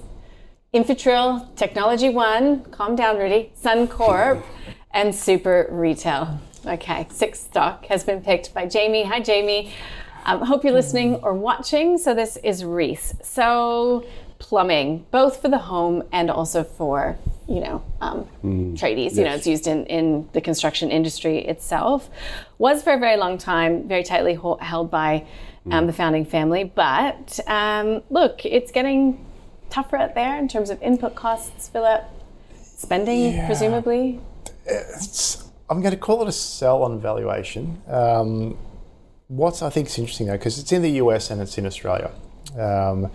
Speaker 1: Infratil, Technology One, calm down, Rudi, Suncorp, and Super Retail. Okay, sixth stock has been picked by Jamie. Hi, Jamie. Um, hope you're listening or watching. So this is Reece. So plumbing, both for the home and also for you know um, tradies. You know, it's used in in the construction industry itself. Was for a very long time very tightly held by um, the founding family, but um, look, it's getting tougher out there in terms of input costs, Philip? Spending,
Speaker 3: Yeah.
Speaker 1: presumably?
Speaker 3: It's, I'm going to call it a sell on valuation. Um, what's I think is interesting though, because it's in the US and it's in Australia. Um,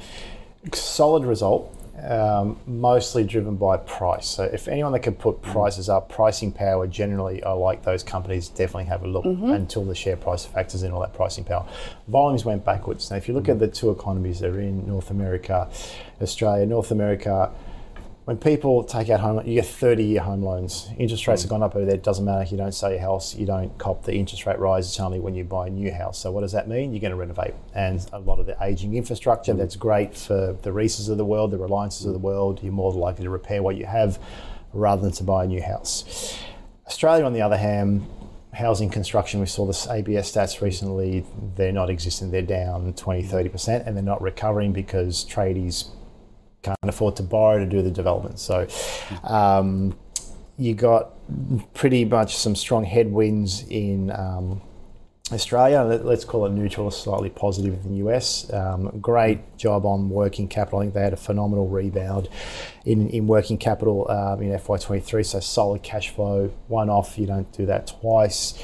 Speaker 3: solid result, um, mostly driven by price. So if anyone that can put mm-hmm. prices up, pricing power generally, I like those companies. Definitely have a look mm-hmm. until the share price factors in all that pricing power. Volumes went backwards. Now, if you look mm-hmm. at the two economies they're in North America, Australia, North America. When people take out home, you get 30 year home loans. Interest rates have gone up over there. It doesn't matter. If you don't sell your house, you don't cop the interest rate rise. It's only when you buy a new house. So, what does that mean? You're going to renovate. And a lot of the aging infrastructure mm-hmm. that's great for the Reeces of the world, the Reliances of the mm-hmm. world. You're more likely to repair what you have rather than to buy a new house. Australia, on the other hand, housing construction, we saw the ABS stats recently, they're not existing. They're down 20, 30%, and they're not recovering because tradies can't afford to borrow to do the development. So um, you got pretty much some strong headwinds in um, Australia. Let- Let's call it neutral slightly positive in the US. Um, great job on working capital. I think they had a phenomenal rebound in, in working capital um, in FY23. So solid cash flow, one off. You don't do that twice.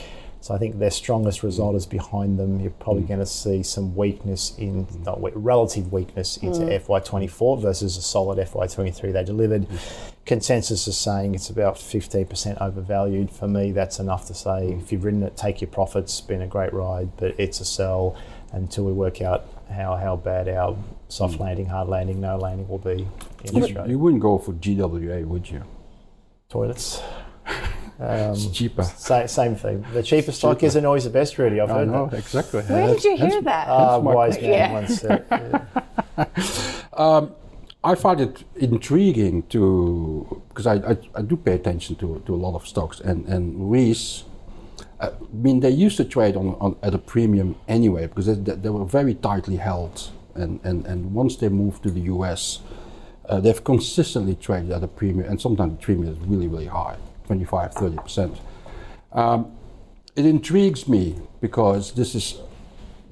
Speaker 3: So I think their strongest result is behind them. You're probably mm. going to see some weakness in not we- relative weakness into mm. FY24 versus a solid FY23 they delivered. Mm. Consensus is saying it's about 15% overvalued. For me, that's enough to say if you've ridden it, take your profits. Been a great ride, but it's a sell until we work out how how bad our soft landing, hard landing, no landing will be in
Speaker 2: You,
Speaker 3: Australia.
Speaker 2: you wouldn't go for GWA, would you?
Speaker 3: Toilets. Um,
Speaker 2: It's cheaper.
Speaker 3: same, same thing. The cheapest stock isn't always the best, really. I've
Speaker 2: I
Speaker 3: heard
Speaker 2: know
Speaker 3: that.
Speaker 2: exactly.
Speaker 1: Where did you hear
Speaker 2: Hence-
Speaker 1: that?
Speaker 3: Ah,
Speaker 2: my
Speaker 3: wise man
Speaker 1: Yeah.
Speaker 3: once said. yeah.
Speaker 2: I find it intriguing to because I, I, I do pay attention to, to a lot of stocks and and Reece. uh, I mean, they used to trade on, on at a premium anyway because they, they were very tightly held, and, and, and once they moved to the US, uh, they've consistently traded at a premium, and sometimes the premium is really really high, 25, 30 percent. Um, it intrigues me because this is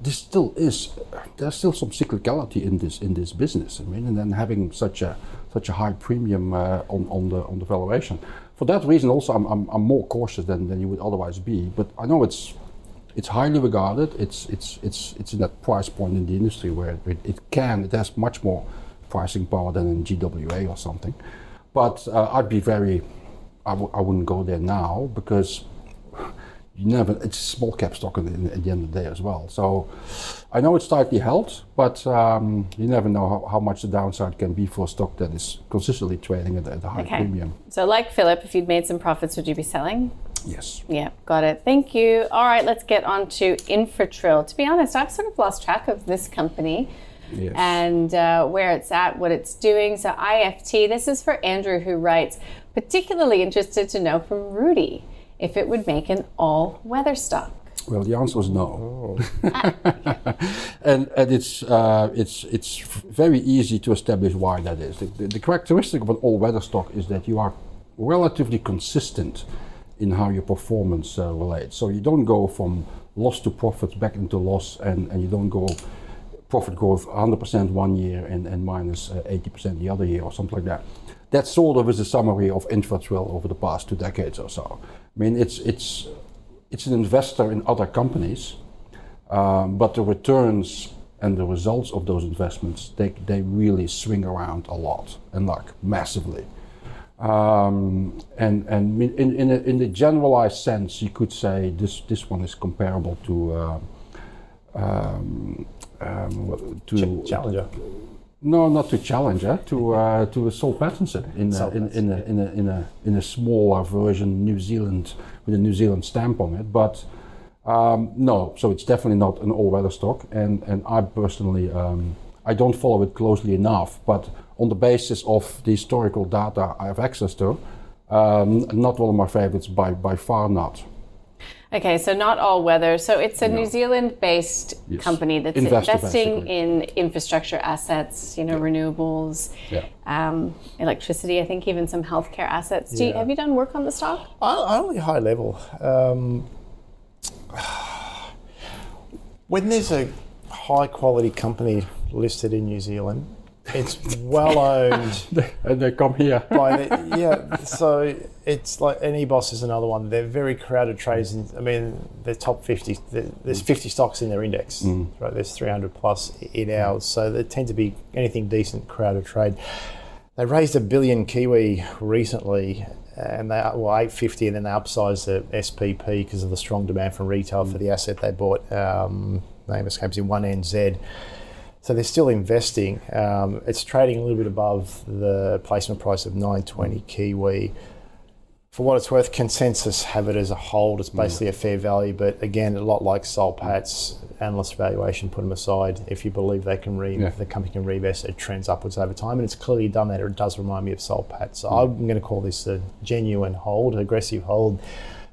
Speaker 2: this still is there's still some cyclicality in this in this business. I mean, and then having such a such a high premium uh, on on the on the valuation. For that reason, also, I'm, I'm, I'm more cautious than, than you would otherwise be. But I know it's it's highly regarded. It's it's it's it's in that price point in the industry where it, it can it has much more pricing power than in GWA or something. But uh, I'd be very I w- I wouldn't go there now because you never it's a small cap stock at the, at the end of the day as well so i know it's tightly held but um, you never know how, how much the downside can be for a stock that is consistently trading at, at a high
Speaker 1: Okay.
Speaker 2: premium
Speaker 1: So, like Philip, if you'd made some profits, would you be selling?
Speaker 2: yes
Speaker 1: Yeah, got it. Thank you. All right, let's get on to Infratil. To be honest, I've sort of lost track of this company
Speaker 2: yes
Speaker 1: and uh, where it's at, what it's doing. So, IFT, this is for Andrew, who writes, particularly interested to know from Rudi if it would make an all weather stock.
Speaker 2: well the answer is no and and it's uh, it's it's very easy to establish why that is the, the, the characteristic of an all-weather stock is that you are relatively consistent in how your performance uh, relates so you don't go from loss to profit back into loss and, and you don't go profit growth 100% one year and, and minus, uh, 80% the other year or something like that. That sort of is a summary of Infratil over the past two decades or so. I mean, it's, it's, it's an investor in other companies, um, but the returns and the results of those investments, they, they really swing around a lot and like massively. Um, and and in, in, a, in the generalized sense, you could say this, this one is comparable to uh, um, um, to
Speaker 3: Challenger.
Speaker 2: No, not to Challenger, to uh, to a Soul Pattinson in a, in, in, a, in a in a in a smaller version, New Zealand with a New Zealand stamp on it. But um, no, so it's definitely not an all-weather stock. And and I personally um, I don't follow it closely enough, but on the basis of the historical data I have access to, um, not one of my favorites by by far not.
Speaker 1: Okay, so not all weather. So it's a New Zealand based
Speaker 2: Yes.
Speaker 1: company that's
Speaker 2: Investor,
Speaker 1: investing
Speaker 2: basically.
Speaker 1: in infrastructure assets, you know, renewables,
Speaker 2: Yeah.
Speaker 1: um, electricity, I think even some healthcare assets. Do you, have you done work on the stock?
Speaker 3: O- Only high level. Um, when there's a high quality company listed in New Zealand, it's well owned.
Speaker 2: and they come here.
Speaker 3: by the, yeah, so it's like an EBOS is another one. They're very crowded trades. And, I mean, they're top 50. There's 50 stocks in their index, right? There's 300 plus in ours. So they tend to be anything decent crowded trade. They raised a billion Kiwi recently, and they well 850, and then they upsized the SPP because of the strong demand from retail for the asset they bought. Um, name escapes in one NZ. So they're still investing. Um, it's trading a little bit above the placement price of 920 Kiwi. For what it's worth, consensus have it as a hold. It's basically a fair value, but again, a lot like Solpat's analyst valuation, put them aside. If you believe they can re-
Speaker 2: Yeah.
Speaker 3: the company can reinvest, it trends upwards over time, and it's clearly done that. It does remind me of Soul Pat. So I'm going to call this a genuine hold, aggressive hold.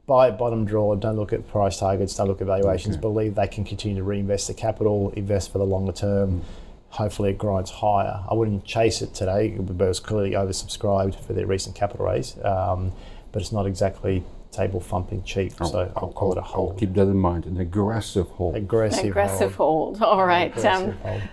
Speaker 3: Buy at bottom draw. Don't look at price targets. Don't look at valuations. Believe they can continue to reinvest the capital, invest for the longer term. Hopefully, it grinds higher. I wouldn't chase it today, but it was clearly oversubscribed for their recent capital raise. Um, but it's not exactly table thumping cheap, so I'll, call it a
Speaker 2: I'll
Speaker 3: hold.
Speaker 2: keep that in mind. An aggressive hold.
Speaker 3: Aggressive,
Speaker 1: Aggressive
Speaker 3: hold.
Speaker 1: hold. All right. Um,
Speaker 3: Aggressive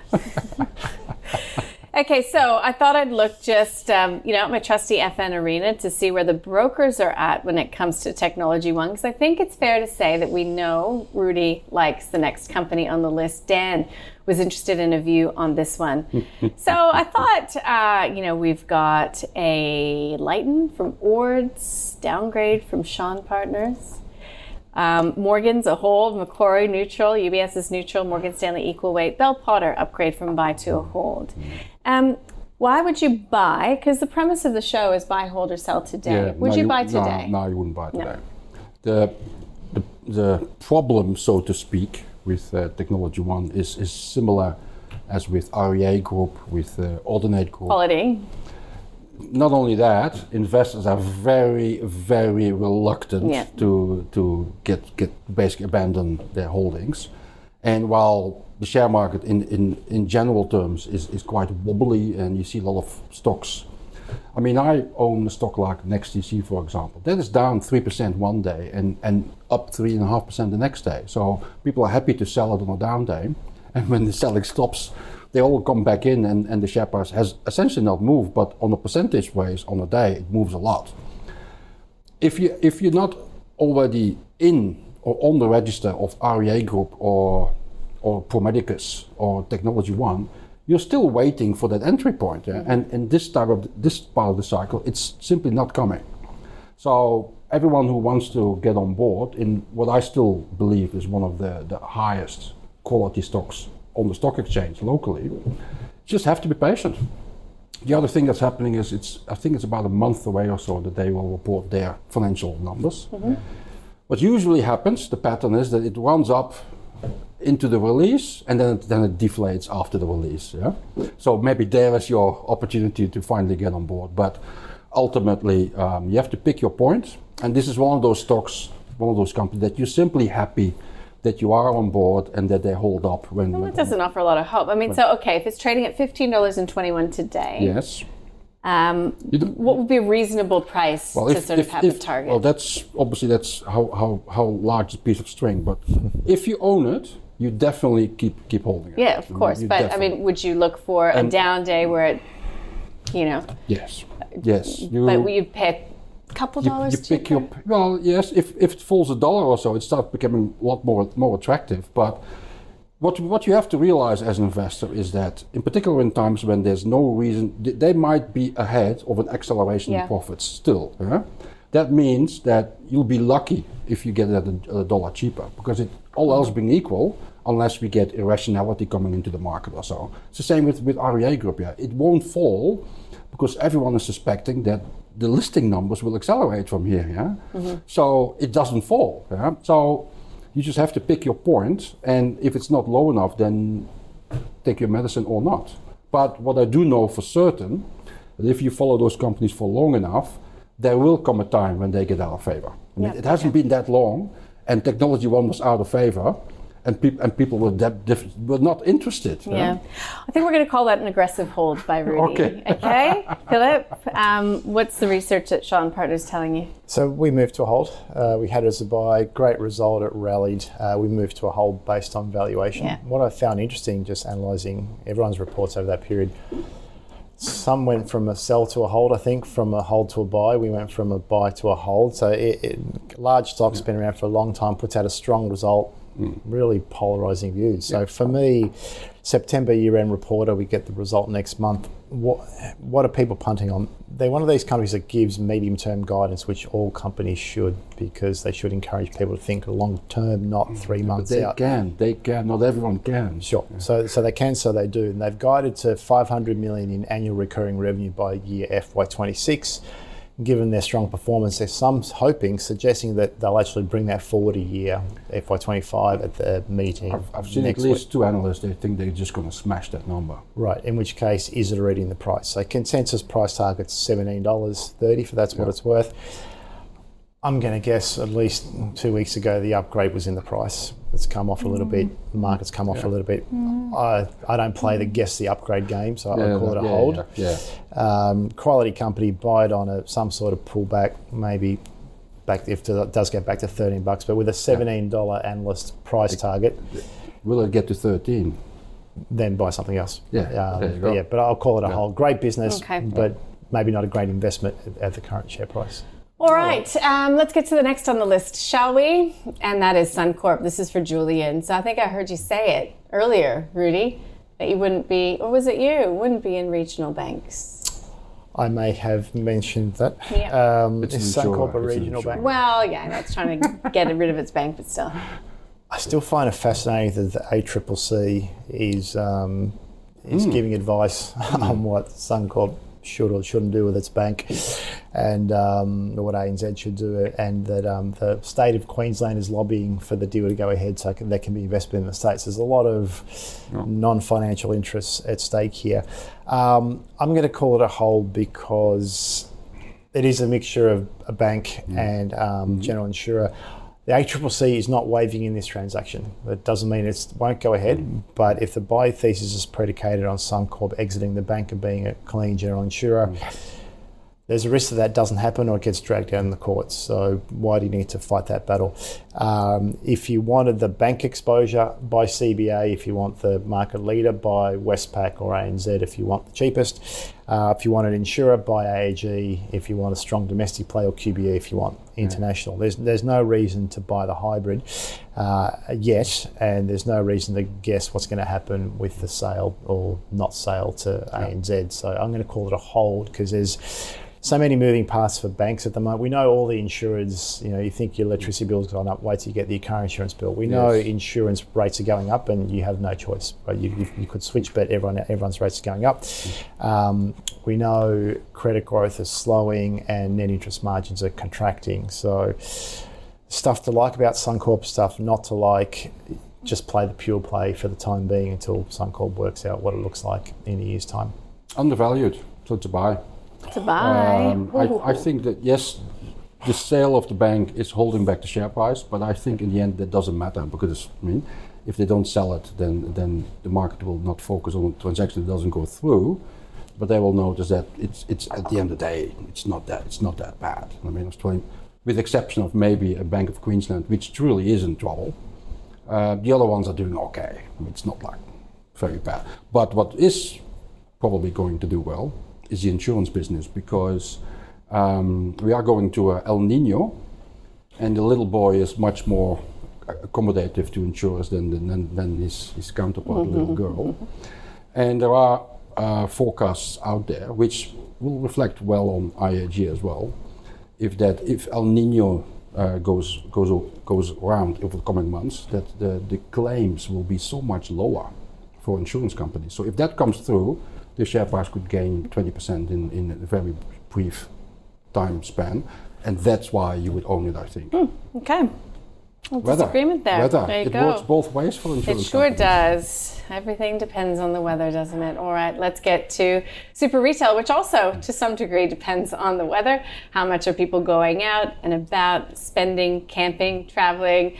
Speaker 3: hold.
Speaker 1: Okay, so I thought I'd look just, um, you know, at my trusty FN Arena to see where the brokers are at when it comes to TechnologyOne, because I think it's fair to say that we know Rudi likes the next company on the list. Dan was interested in a view on this one. so I thought, uh, you know, we've got a Lighten from Ords, downgrade from Shaw and Partners. Um, Morgan's a hold, Macquarie neutral, UBS is neutral, Morgan Stanley equal weight, Bell Potter upgrade from buy to a hold. Um, why would you buy? Because the premise of the show is buy, hold, or sell today. Yeah, would
Speaker 2: no,
Speaker 1: you buy
Speaker 2: no,
Speaker 1: today?
Speaker 2: No, you wouldn't buy today. The, the the problem, so to speak, with uh, TechnologyOne is is similar as with REA Group, with uh, Audinate Group.
Speaker 1: Quality.
Speaker 2: Not only that, investors are very, very reluctant
Speaker 1: Yeah.
Speaker 2: to to get get basically abandon their holdings. And while the share market in, in, in general terms is, is quite wobbly and you see a lot of stocks. I mean, I own a stock like NextDC, for example. That is down 3% one day and, and up 3.5% the next day. So people are happy to sell it on a down day. And when the selling stops, they all come back in and, and the share price has essentially not moved, but on a percentage ways on a day, it moves a lot if you if you're not already in or on the register of REA Group or or Pro Medicus or TechnologyOne, you're still waiting for that entry point. Yeah? And in this type of this part of the cycle, it's simply not coming. So everyone who wants to get on board in what I still believe is one of the, the highest quality stocks on the stock exchange locally, just have to be patient. The other thing that's happening is it's I think it's about a month away or so that they will report their financial numbers. Mm-hmm. What usually happens, the pattern is that it runs up into the release and then it, then it deflates after the release. Yeah. So maybe there is your opportunity to finally get on board, but ultimately um, you have to pick your point. And this is one of those stocks, one of those companies that you're simply happy that you are on board and that they hold up when.
Speaker 1: Well, that doesn't offer a lot of hope. I mean, so okay, if it's trading at fifteen dollars and twenty one today,
Speaker 2: yes.
Speaker 1: Um, what would be a reasonable price to sort of have a target?
Speaker 2: Well, that's obviously that's how, how, how large a piece of string. But if you own it, you definitely keep keep holding it.
Speaker 1: yeah, of course.
Speaker 2: you
Speaker 1: But I mean, would you look for a down day where it, you know,
Speaker 2: yes, yes. You,
Speaker 1: but you'd pay a couple
Speaker 2: you,
Speaker 1: dollars
Speaker 2: you pick
Speaker 1: cheaper?
Speaker 2: your well, yes. If if it falls a dollar or so, it starts becoming a lot more more attractive. But what what you have to realize as an investor is that, in particular, in times when there's no reason, they might be ahead of an acceleration
Speaker 1: Yeah.
Speaker 2: in profits still. yeah? That means that you'll be lucky if you get it at a, uh, a dollar cheaper, because it all else being equal, unless we get irrationality coming into the market or so. It's the same with with REA Group. Yeah, it won't fall because everyone is suspecting that the listing numbers will accelerate from here. Yeah, mm-hmm. so it doesn't fall. Yeah, so you just have to pick your point, and if it's not low enough, then take your medicine or not. But what I do know for certain, that if you follow those companies for long enough, there will come a time when they get out of favor. I mean,
Speaker 1: Yeah,
Speaker 2: it hasn't been that long, and TechnologyOne was out of favor, and, peop and people were, that diff- were not interested.
Speaker 1: Yeah. I think we're going to call that an aggressive hold by Rudi.
Speaker 2: Okay.
Speaker 1: Okay, Philip, um, what's the research that Shaw and Partners' telling you?
Speaker 3: So we moved to a hold. Uh, we had it as a buy. Great result. It rallied. Uh, we moved to a hold based on valuation.
Speaker 1: Yeah.
Speaker 3: What I found interesting, just analysing everyone's reports over that period, some went from a sell to a hold, I think, from a hold to a buy. We went from a buy to a hold. So, it, it, large stocks been around for a long time, puts out a strong result, really polarizing views. So, for me, September year end reporter, we get the result next month. What, what are people punting on? They're one of these companies that gives medium term guidance, which all companies should, because they should encourage people to think long term, not mm. three
Speaker 2: But
Speaker 3: months
Speaker 2: they
Speaker 3: out.
Speaker 2: can, they can. Not everyone can.
Speaker 3: Sure. So, so they can, so they do, and they've guided to 500 million in annual recurring revenue by year FY26. Given their strong performance, there's some hoping, suggesting that they'll actually bring that forward a year, FY25, at the meeting.
Speaker 2: I've, I've seen
Speaker 3: next
Speaker 2: at
Speaker 3: week.
Speaker 2: least two analysts. They think they're just going to smash that number.
Speaker 3: Right. In which case, is it already in the price? So consensus price target's seventeen dollars thirty for that's what it's worth. I'm going to guess at least two weeks ago the upgrade was in the price. It's come off a little bit. The market's come off a little bit. I, I don't play the guess the upgrade game, so I call it a
Speaker 2: yeah,
Speaker 3: hold.
Speaker 2: Yeah, yeah.
Speaker 3: Um, quality company buy it on a, some sort of pullback, maybe back if it does get back to 13 bucks, but with a $17 analyst price target,
Speaker 2: Will it get to 13?
Speaker 3: then buy something else.
Speaker 2: Yeah,
Speaker 3: Um,
Speaker 2: there
Speaker 3: but yeah, but I'll call it a whole great business,
Speaker 1: Okay.
Speaker 3: but maybe not a great investment at- at the current share price.
Speaker 1: All right, um, let's get to the next on the list, shall we? And that is Suncorp. This is for Julian. So I think I heard you say it earlier, Rudi, that you wouldn't be, or was it you? Wouldn't be in regional banks.
Speaker 3: I may have mentioned that.
Speaker 1: Yeah.
Speaker 3: Um,
Speaker 2: It's
Speaker 3: is
Speaker 2: an
Speaker 3: Suncorp a
Speaker 2: insurer, it's an
Speaker 3: regional bank?
Speaker 1: Well, yeah, that's trying to get rid of its bank, but still.
Speaker 3: I still find it fascinating that the ACCC is um, is giving advice on what Suncorp should or shouldn't do with its bank, and um, what ANZ should do, and that um, the state of Queensland is lobbying for the deal to go ahead, so can, that can be invested in the states. There's a lot of non-financial interests at stake here. Um, I'm going to call it a hold because it is a mixture of a bank and um, general insurer. The ACCC is not waving in this transaction. That doesn't mean it won't go ahead, but if the buy thesis is predicated on Suncorp exiting the bank and being a clean general insurer, there's a risk that that doesn't happen or it gets dragged down in the courts. So why do you need to fight that battle? Um, if you wanted the bank exposure, buy CBA. If you want the market leader, buy Westpac or ANZ. If you want the cheapest, uh, if you want an insurer, buy AAG. If you want a strong domestic play or QBE, if you want international. There's there's no reason to buy the hybrid uh, yet, and there's no reason to guess what's going to happen with the sale or not sale to ANZ. So I'm going to call it a hold because there's so many moving parts for banks at the moment. We know all the insurers, you know, you think your electricity bill's gone up, wait till you get the car insurance bill. We know
Speaker 2: Yes.
Speaker 3: insurance rates are going up and you have no choice. Right? You, you, you could switch, but everyone, everyone's rates are going up. Um, we know credit growth is slowing and net interest margins are contracting. So, stuff to like about Suncorp, stuff not to like. Just play the pure play for the time being until Suncorp works out what it looks like in a year's time.
Speaker 2: Undervalued, so to buy.
Speaker 1: To buy.
Speaker 2: Um, I, I think that yes, the sale of the bank is holding back the share price, but I think in the end that doesn't matter because I mean, if they don't sell it, then then the market will not focus on a transaction that doesn't go through, but they will notice that it's it's at the end of the day it's not that it's not that bad. I mean, it's 20, with the exception of maybe a Bank of Queensland, which truly is in trouble. Uh, the other ones are doing okay. I mean, it's not like very bad. But what is probably going to do well is the insurance business because um, we are going to a El Nino, and the little boy is much more accommodative to insurers than than, than his, his counterpart, the little girl. And there are uh, forecasts out there which will reflect well on IAG as well. If that if El Nino uh, goes goes goes around over the coming months, that the, the claims will be so much lower for insurance companies. So if that comes through, the share price could gain 20% in, in a very brief time span, and that's why you would own it, I think.
Speaker 1: Hmm, okay. Well,
Speaker 2: Weather,
Speaker 1: disagreement there.
Speaker 2: weather.
Speaker 1: There you
Speaker 2: it
Speaker 1: go.
Speaker 2: works both ways for insurance.
Speaker 1: It sure
Speaker 2: companies.
Speaker 1: does. Everything depends on the weather, doesn't it? All right, let's get to super retail, which also to some degree depends on the weather. How much are people going out and about, spending, camping, traveling,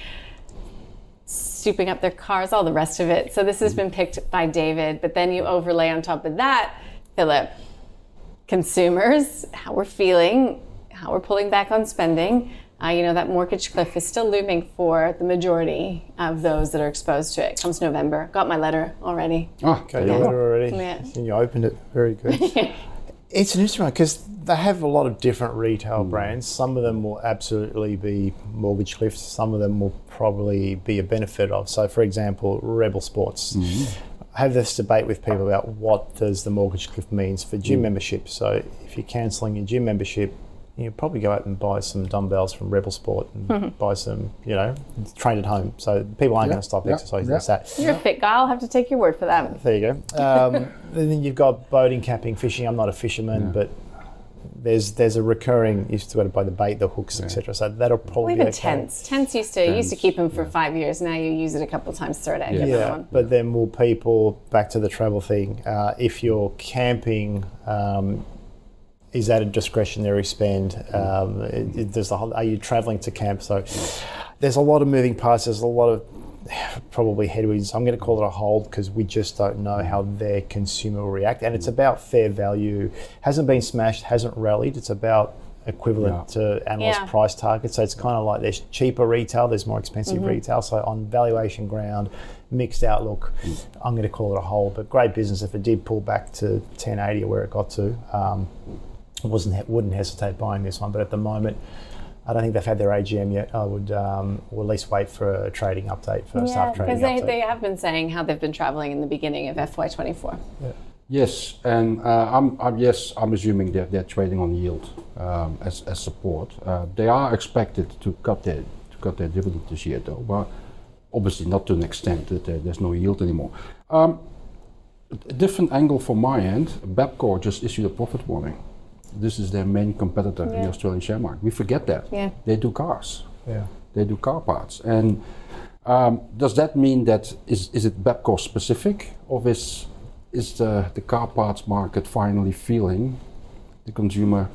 Speaker 1: souping up their cars, all the rest of it. So this has been picked by David, but then you overlay on top of that, Philip, consumers, how we're feeling, how we're pulling back on spending. uh, you know, that mortgage cliff is still looming for the majority of those that are exposed to it. It comes November. Got my letter already.
Speaker 3: Okay,
Speaker 2: there
Speaker 3: you
Speaker 2: you
Speaker 3: got it
Speaker 2: go.
Speaker 3: already.
Speaker 1: Yeah.
Speaker 3: And you opened it. Very good. it's an interesting one because they have a lot of different retail hmm. brands. Some of them will absolutely be mortgage cliffs. Some of them will probably be a benefit of. So, for example, Rebel Sports. Hmm. I have this debate with people about what does the mortgage cliff means for gym hmm. membership. So, if you're cancelling your gym membership, you probably go out and buy some dumbbells from Rebel Sport and buy some, you know, train at home. So people aren't
Speaker 2: Yeah,
Speaker 3: going to stop
Speaker 2: yeah,
Speaker 3: exercising.
Speaker 2: yeah.
Speaker 3: That's that.
Speaker 1: You're a fit guy. I'll have to take your word for that.
Speaker 3: There you go. Um, then you've got boating, camping, fishing. I'm not a fisherman, but there's there's a recurring. You to to buy the bait, the hooks, etc. So that'll
Speaker 1: Well,
Speaker 3: probably
Speaker 1: even
Speaker 3: be okay.
Speaker 1: tents. Tents used to used to keep them for five years. Now you use it a couple of times, throw it out, another
Speaker 3: Yeah, but then will people back to the travel thing? Uh, if you're camping, um, is that a discretionary spend? Um, it, it- there's the whole, are you traveling to camp? So there's a lot of moving parts. There's a lot of probably headwinds. I'm going to call it a hold because we just don't know how their consumer will react. And it's about fair value. Hasn't been smashed, hasn't rallied. It's about equivalent to analyst
Speaker 1: Yeah.
Speaker 3: price targets. So it's kind of like there's cheaper retail, there's more expensive
Speaker 1: Mm-hmm.
Speaker 3: retail. So on valuation ground, mixed outlook, I'm going to call it a hold. But great business if it did pull back to 1080 or where it got to. Um, wasn't wouldn't hesitate buying this one, but at the moment, I don't think they've had their AGM yet. I would um, or at least wait for a trading update, first
Speaker 1: Yeah,
Speaker 3: half trading
Speaker 1: because they,
Speaker 3: update.
Speaker 1: they have been saying how they've been traveling in the beginning of FY24.
Speaker 2: Yes, and uh, I'm, I'm yes, I'm assuming that they're trading on yield um, as, as support. Uh, they are expected to cut their to cut their dividend this year, though, but obviously not to an extent that there, there's no yield anymore. Um, a different angle from my end. Bapcor just issued a profit warning. This is their main competitor in the Australian share market. We forget that.
Speaker 1: Yeah.
Speaker 2: They do cars.
Speaker 3: yeah.
Speaker 2: They do car parts. And um, does that mean that is, is it Bapcor specific, or is is the, the car parts market finally feeling the consumer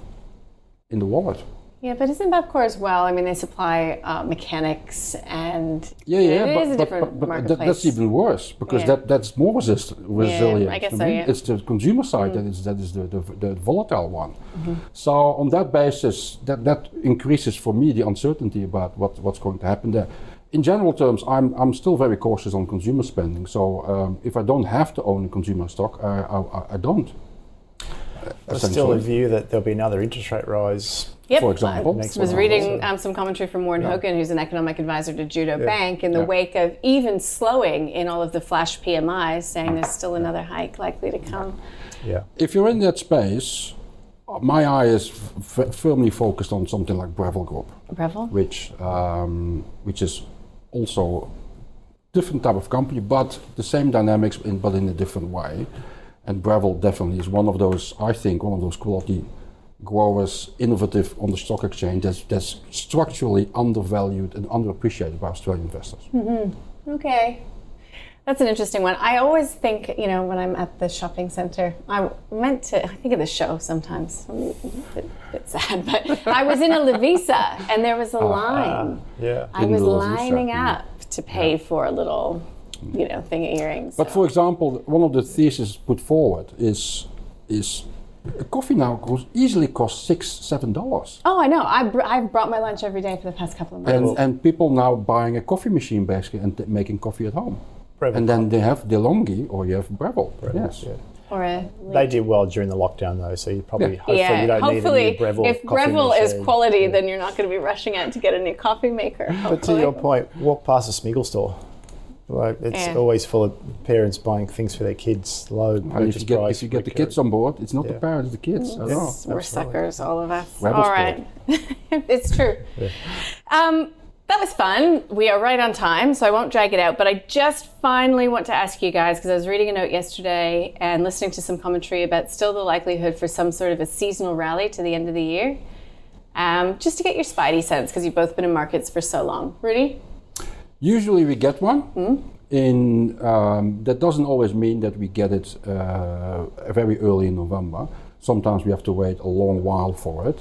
Speaker 2: in the wallet?
Speaker 1: Yeah, but isn't Bapcor as well? I mean, they supply uh, mechanics and
Speaker 2: Yeah, yeah,
Speaker 1: it
Speaker 2: but,
Speaker 1: is a
Speaker 2: but,
Speaker 1: different
Speaker 2: but, but that, that's even worse because
Speaker 1: Yeah.
Speaker 2: that, that's more resist, resilient.
Speaker 1: I guess
Speaker 2: to
Speaker 1: so,
Speaker 2: me.
Speaker 1: yeah. Mm.
Speaker 2: It's the consumer side that is that is the, the, the volatile one.
Speaker 1: Mm-hmm.
Speaker 2: So on that basis, that, that increases for me the uncertainty about what, what's going to happen there. In general terms, I'm, I'm still very cautious on consumer spending. So um, if I don't have to own a consumer stock, I, I, I don't.
Speaker 3: There's still a view that there'll be another interest rate rise.
Speaker 1: Yep.
Speaker 2: for example.
Speaker 1: I was reading um, some commentary from Warren Hogan, who's an economic advisor to Judo Bank, in the
Speaker 2: Yeah.
Speaker 1: wake of even slowing in all of the flash PMIs, saying there's still another hike likely to come.
Speaker 3: Yeah.
Speaker 2: If you're in that space, my eye is f- firmly focused on something like Breville Group.
Speaker 1: Breville?
Speaker 2: which um, which is also different type of company, but the same dynamics, in, but in a different way. And Breville definitely is one of those, I think, one of those quality growers, innovative on the stock exchange that's, that's structurally undervalued and underappreciated by Australian investors. Mm-hmm.
Speaker 1: Okay. That's an interesting one. I always think, you know, when I'm at the shopping center, I meant to, I think of the show sometimes. I'm a bit, bit sad, but I was in a Lovisa and there was a ah, ah, line.
Speaker 3: Yeah.
Speaker 1: I
Speaker 2: In
Speaker 1: was
Speaker 2: the Lovisa,
Speaker 1: lining
Speaker 2: mm.
Speaker 1: up to pay for a little, you know, thing of earrings.
Speaker 2: But for example, one of the theses put forward is is a coffee now costs, easily costs six, seven dollars.
Speaker 1: oh, I know. I br- I've brought my lunch every day for the past couple of months.
Speaker 2: And, and people now buying a coffee machine basically and t- making coffee at home.
Speaker 3: Breville.
Speaker 2: And then they have DeLonghi or you have Breville. yes.
Speaker 3: Yeah.
Speaker 1: or a
Speaker 3: They did well during the lockdown though, so you probably
Speaker 2: Yeah.
Speaker 3: hopefully
Speaker 1: yeah,
Speaker 3: you don't
Speaker 1: hopefully,
Speaker 3: need a new Breville.
Speaker 1: if
Speaker 3: coffee
Speaker 1: Breville is
Speaker 3: machine.
Speaker 1: quality, then you're not going to be rushing out to get a new coffee maker.
Speaker 3: But to your point, walk past a Smiggle store. Like it's
Speaker 1: Yeah.
Speaker 3: always full of parents buying things for their kids, low
Speaker 2: And if
Speaker 3: purchase
Speaker 2: you get,
Speaker 3: price.
Speaker 2: if you get the kids on board, it's not the parents, the kids. I.
Speaker 1: Yes, We're suckers, all of us.
Speaker 2: Rebel
Speaker 1: all right. it's true. Um, that was fun. We are right on time, so I won't drag it out. But I just finally want to ask you guys because I was reading a note yesterday and listening to some commentary about still the likelihood for some sort of a seasonal rally to the end of the year. Um, just to get your spidey sense because you've both been in markets for so long. Rudi?
Speaker 2: Usually we get one.
Speaker 1: Hmm?
Speaker 2: In um, that doesn't always mean that we get it uh, very early in November. Sometimes we have to wait a long while for it.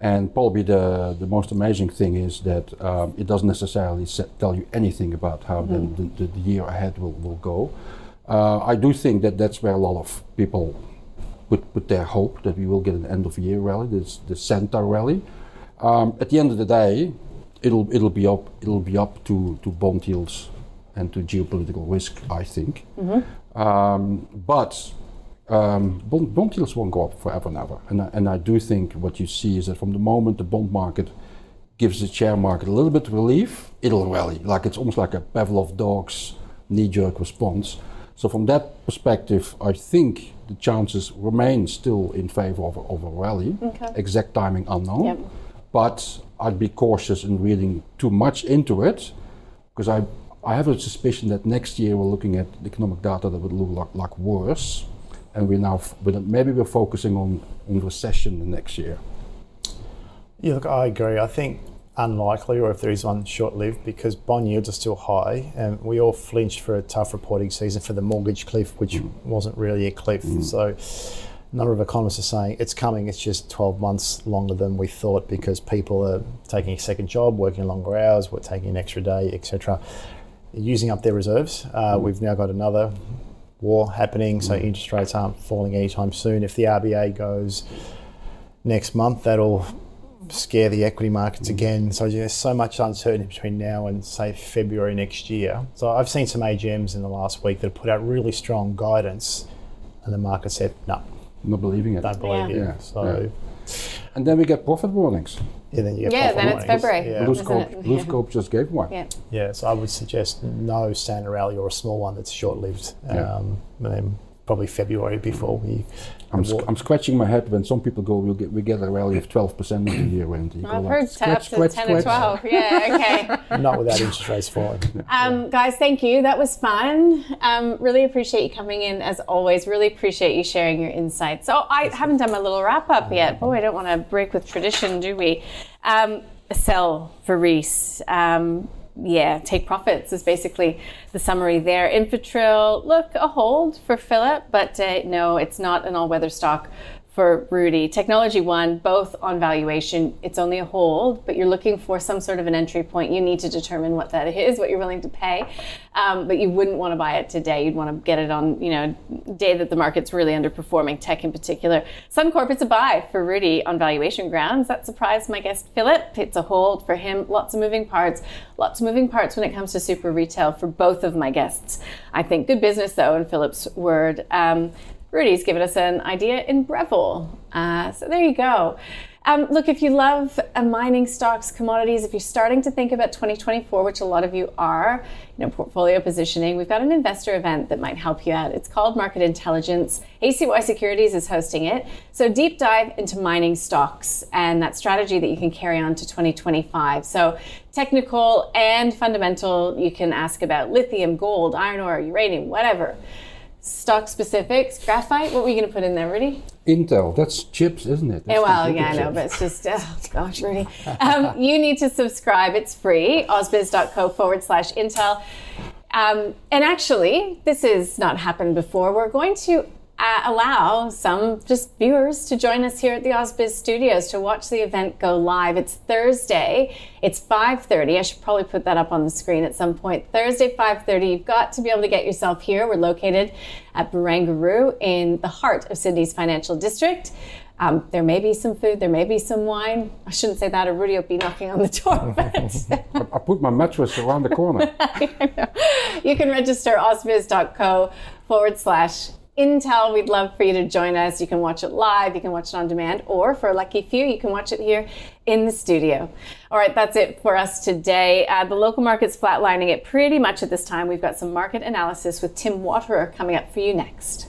Speaker 2: And probably the, the most amazing thing is that um, it doesn't necessarily set, tell you anything about how the, the, the year ahead will, will go. Uh, I do think that that's where a lot of people put, put their hope that we will get an end of year rally, this the Santa rally. Um, at the end of the day, it'll it'll be up it'll be up to, to bond yields and to geopolitical risk, I think. Um, but um, bond, bond yields won't go up forever and ever. And I, and I do think what you see is that from the moment the bond market gives the share market a little bit of relief, it'll rally. Like it's almost like a Pavlov dog's knee-jerk response. So from that perspective, I think the chances remain still in favor of, of a rally. Exact timing unknown.
Speaker 1: Yep.
Speaker 2: But I'd be cautious in reading too much into it because I, I have a suspicion that next year we're looking at economic data that would look like, like worse. And we're now, but maybe we're focusing on, on recession the next year.
Speaker 3: Yeah, look, I agree. I think unlikely, or if there is one, short-lived, because bond yields are still high, and we all flinched for a tough reporting season for the mortgage cliff, which mm. wasn't really a cliff. Mm. So, a number of economists are saying it's coming. It's just 12 months longer than we thought because people are taking a second job, working longer hours, we're taking an extra day, etc. Using up their reserves. Uh, mm. We've now got another war happening, so mm. interest rates aren't falling anytime soon. If the RBA goes next month, that'll scare the equity markets mm. again. So there's so much uncertainty between now and say February next year. So I've seen some AGMs in the last week that have put out really strong guidance, and the market said no,
Speaker 2: Not believing it.
Speaker 3: don't believe
Speaker 1: Yeah.
Speaker 3: you.
Speaker 2: Yeah,
Speaker 3: So
Speaker 2: And then we get profit warnings.
Speaker 3: yeah, then you get
Speaker 1: Yeah,
Speaker 3: profit
Speaker 1: then it's. February.
Speaker 3: Yeah.
Speaker 1: Blue-
Speaker 2: BlueScope,
Speaker 1: it?
Speaker 2: BlueScope just gave one.
Speaker 1: Yeah.
Speaker 3: yeah, so I would suggest no standard rally or a small one that's short-lived.
Speaker 2: Yeah.
Speaker 3: Um, and then probably February before we.
Speaker 2: I'm, sc- I'm scratching my head when some people go, we'll get, we get a rally of 12% of the year. And you go
Speaker 1: I've
Speaker 2: like,
Speaker 1: heard t- up
Speaker 2: scratch,
Speaker 1: to
Speaker 2: scratch,
Speaker 1: 10 or 12. Yeah, okay.
Speaker 3: Not without interest rates falling.
Speaker 1: Um, guys, thank you. That was fun. Um, really appreciate you coming in as always. Really appreciate you sharing your insights. So I haven't done my little wrap up yet. Boy, I don't want to break with tradition, do we? Um, sell for Reese. Um, yeah, take profits is basically the summary there. Infratil, look, a hold for Philip, but uh, no, it's not an all-weather stock for Rudi. Technology One, both on valuation, it's only a hold, but you're looking for some sort of an entry point. You need to determine what that is, what you're willing to pay. Um, but you wouldn't want to buy it today. You'd want to get it on, you know, day that the market's really underperforming, tech in particular. Suncorp, it's a buy for Rudi on valuation grounds. That surprised my guest Philip. It's a hold for him. Lots of moving parts. Lots of moving parts when it comes to super retail for both of my guests. I think good business though, in Philip's word. Um, Rudi's given us an idea in Breville. Uh, so there you go. Um, look, if you love uh, mining stocks, commodities, if you're starting to think about 2024, which a lot of you are, you know, portfolio positioning, we've got an investor event that might help you out. It's called Market Intelligence. ACY Securities is hosting it. So deep dive into mining stocks and that strategy that you can carry on to 2025. So technical and fundamental, you can ask about lithium, gold, iron ore, uranium, whatever stock specifics. Graphite, what were you going to put in there, Rudi?
Speaker 2: Intel, that's chips, isn't it? That's
Speaker 1: well, yeah, I know, but it's just, oh gosh, Rudi. Um, you need to subscribe. It's free, ausbiz.co forward slash intel. Um, and actually, this has not happened before. We're going to uh, allow some just viewers to join us here at the Ausbiz studios to watch the event go live. It's Thursday. It's 5.30. I should probably put that up on the screen at some point. Thursday, 5.30. You've got to be able to get yourself here. We're located at Barangaroo in the heart of Sydney's financial district. Um, there may be some food, there may be some wine. I shouldn't say that, or Rudi will be knocking on the door.
Speaker 2: I put my mattress around the corner.
Speaker 1: you can register ausbiz.co forward slash Intel. We'd love for you to join us. You can watch it live, you can watch it on demand, or for a lucky few, you can watch it here in the studio. All right, that's it for us today. Uh, the local market's flatlining it pretty much at this time. We've got some market analysis with Tim Waterer coming up for you next.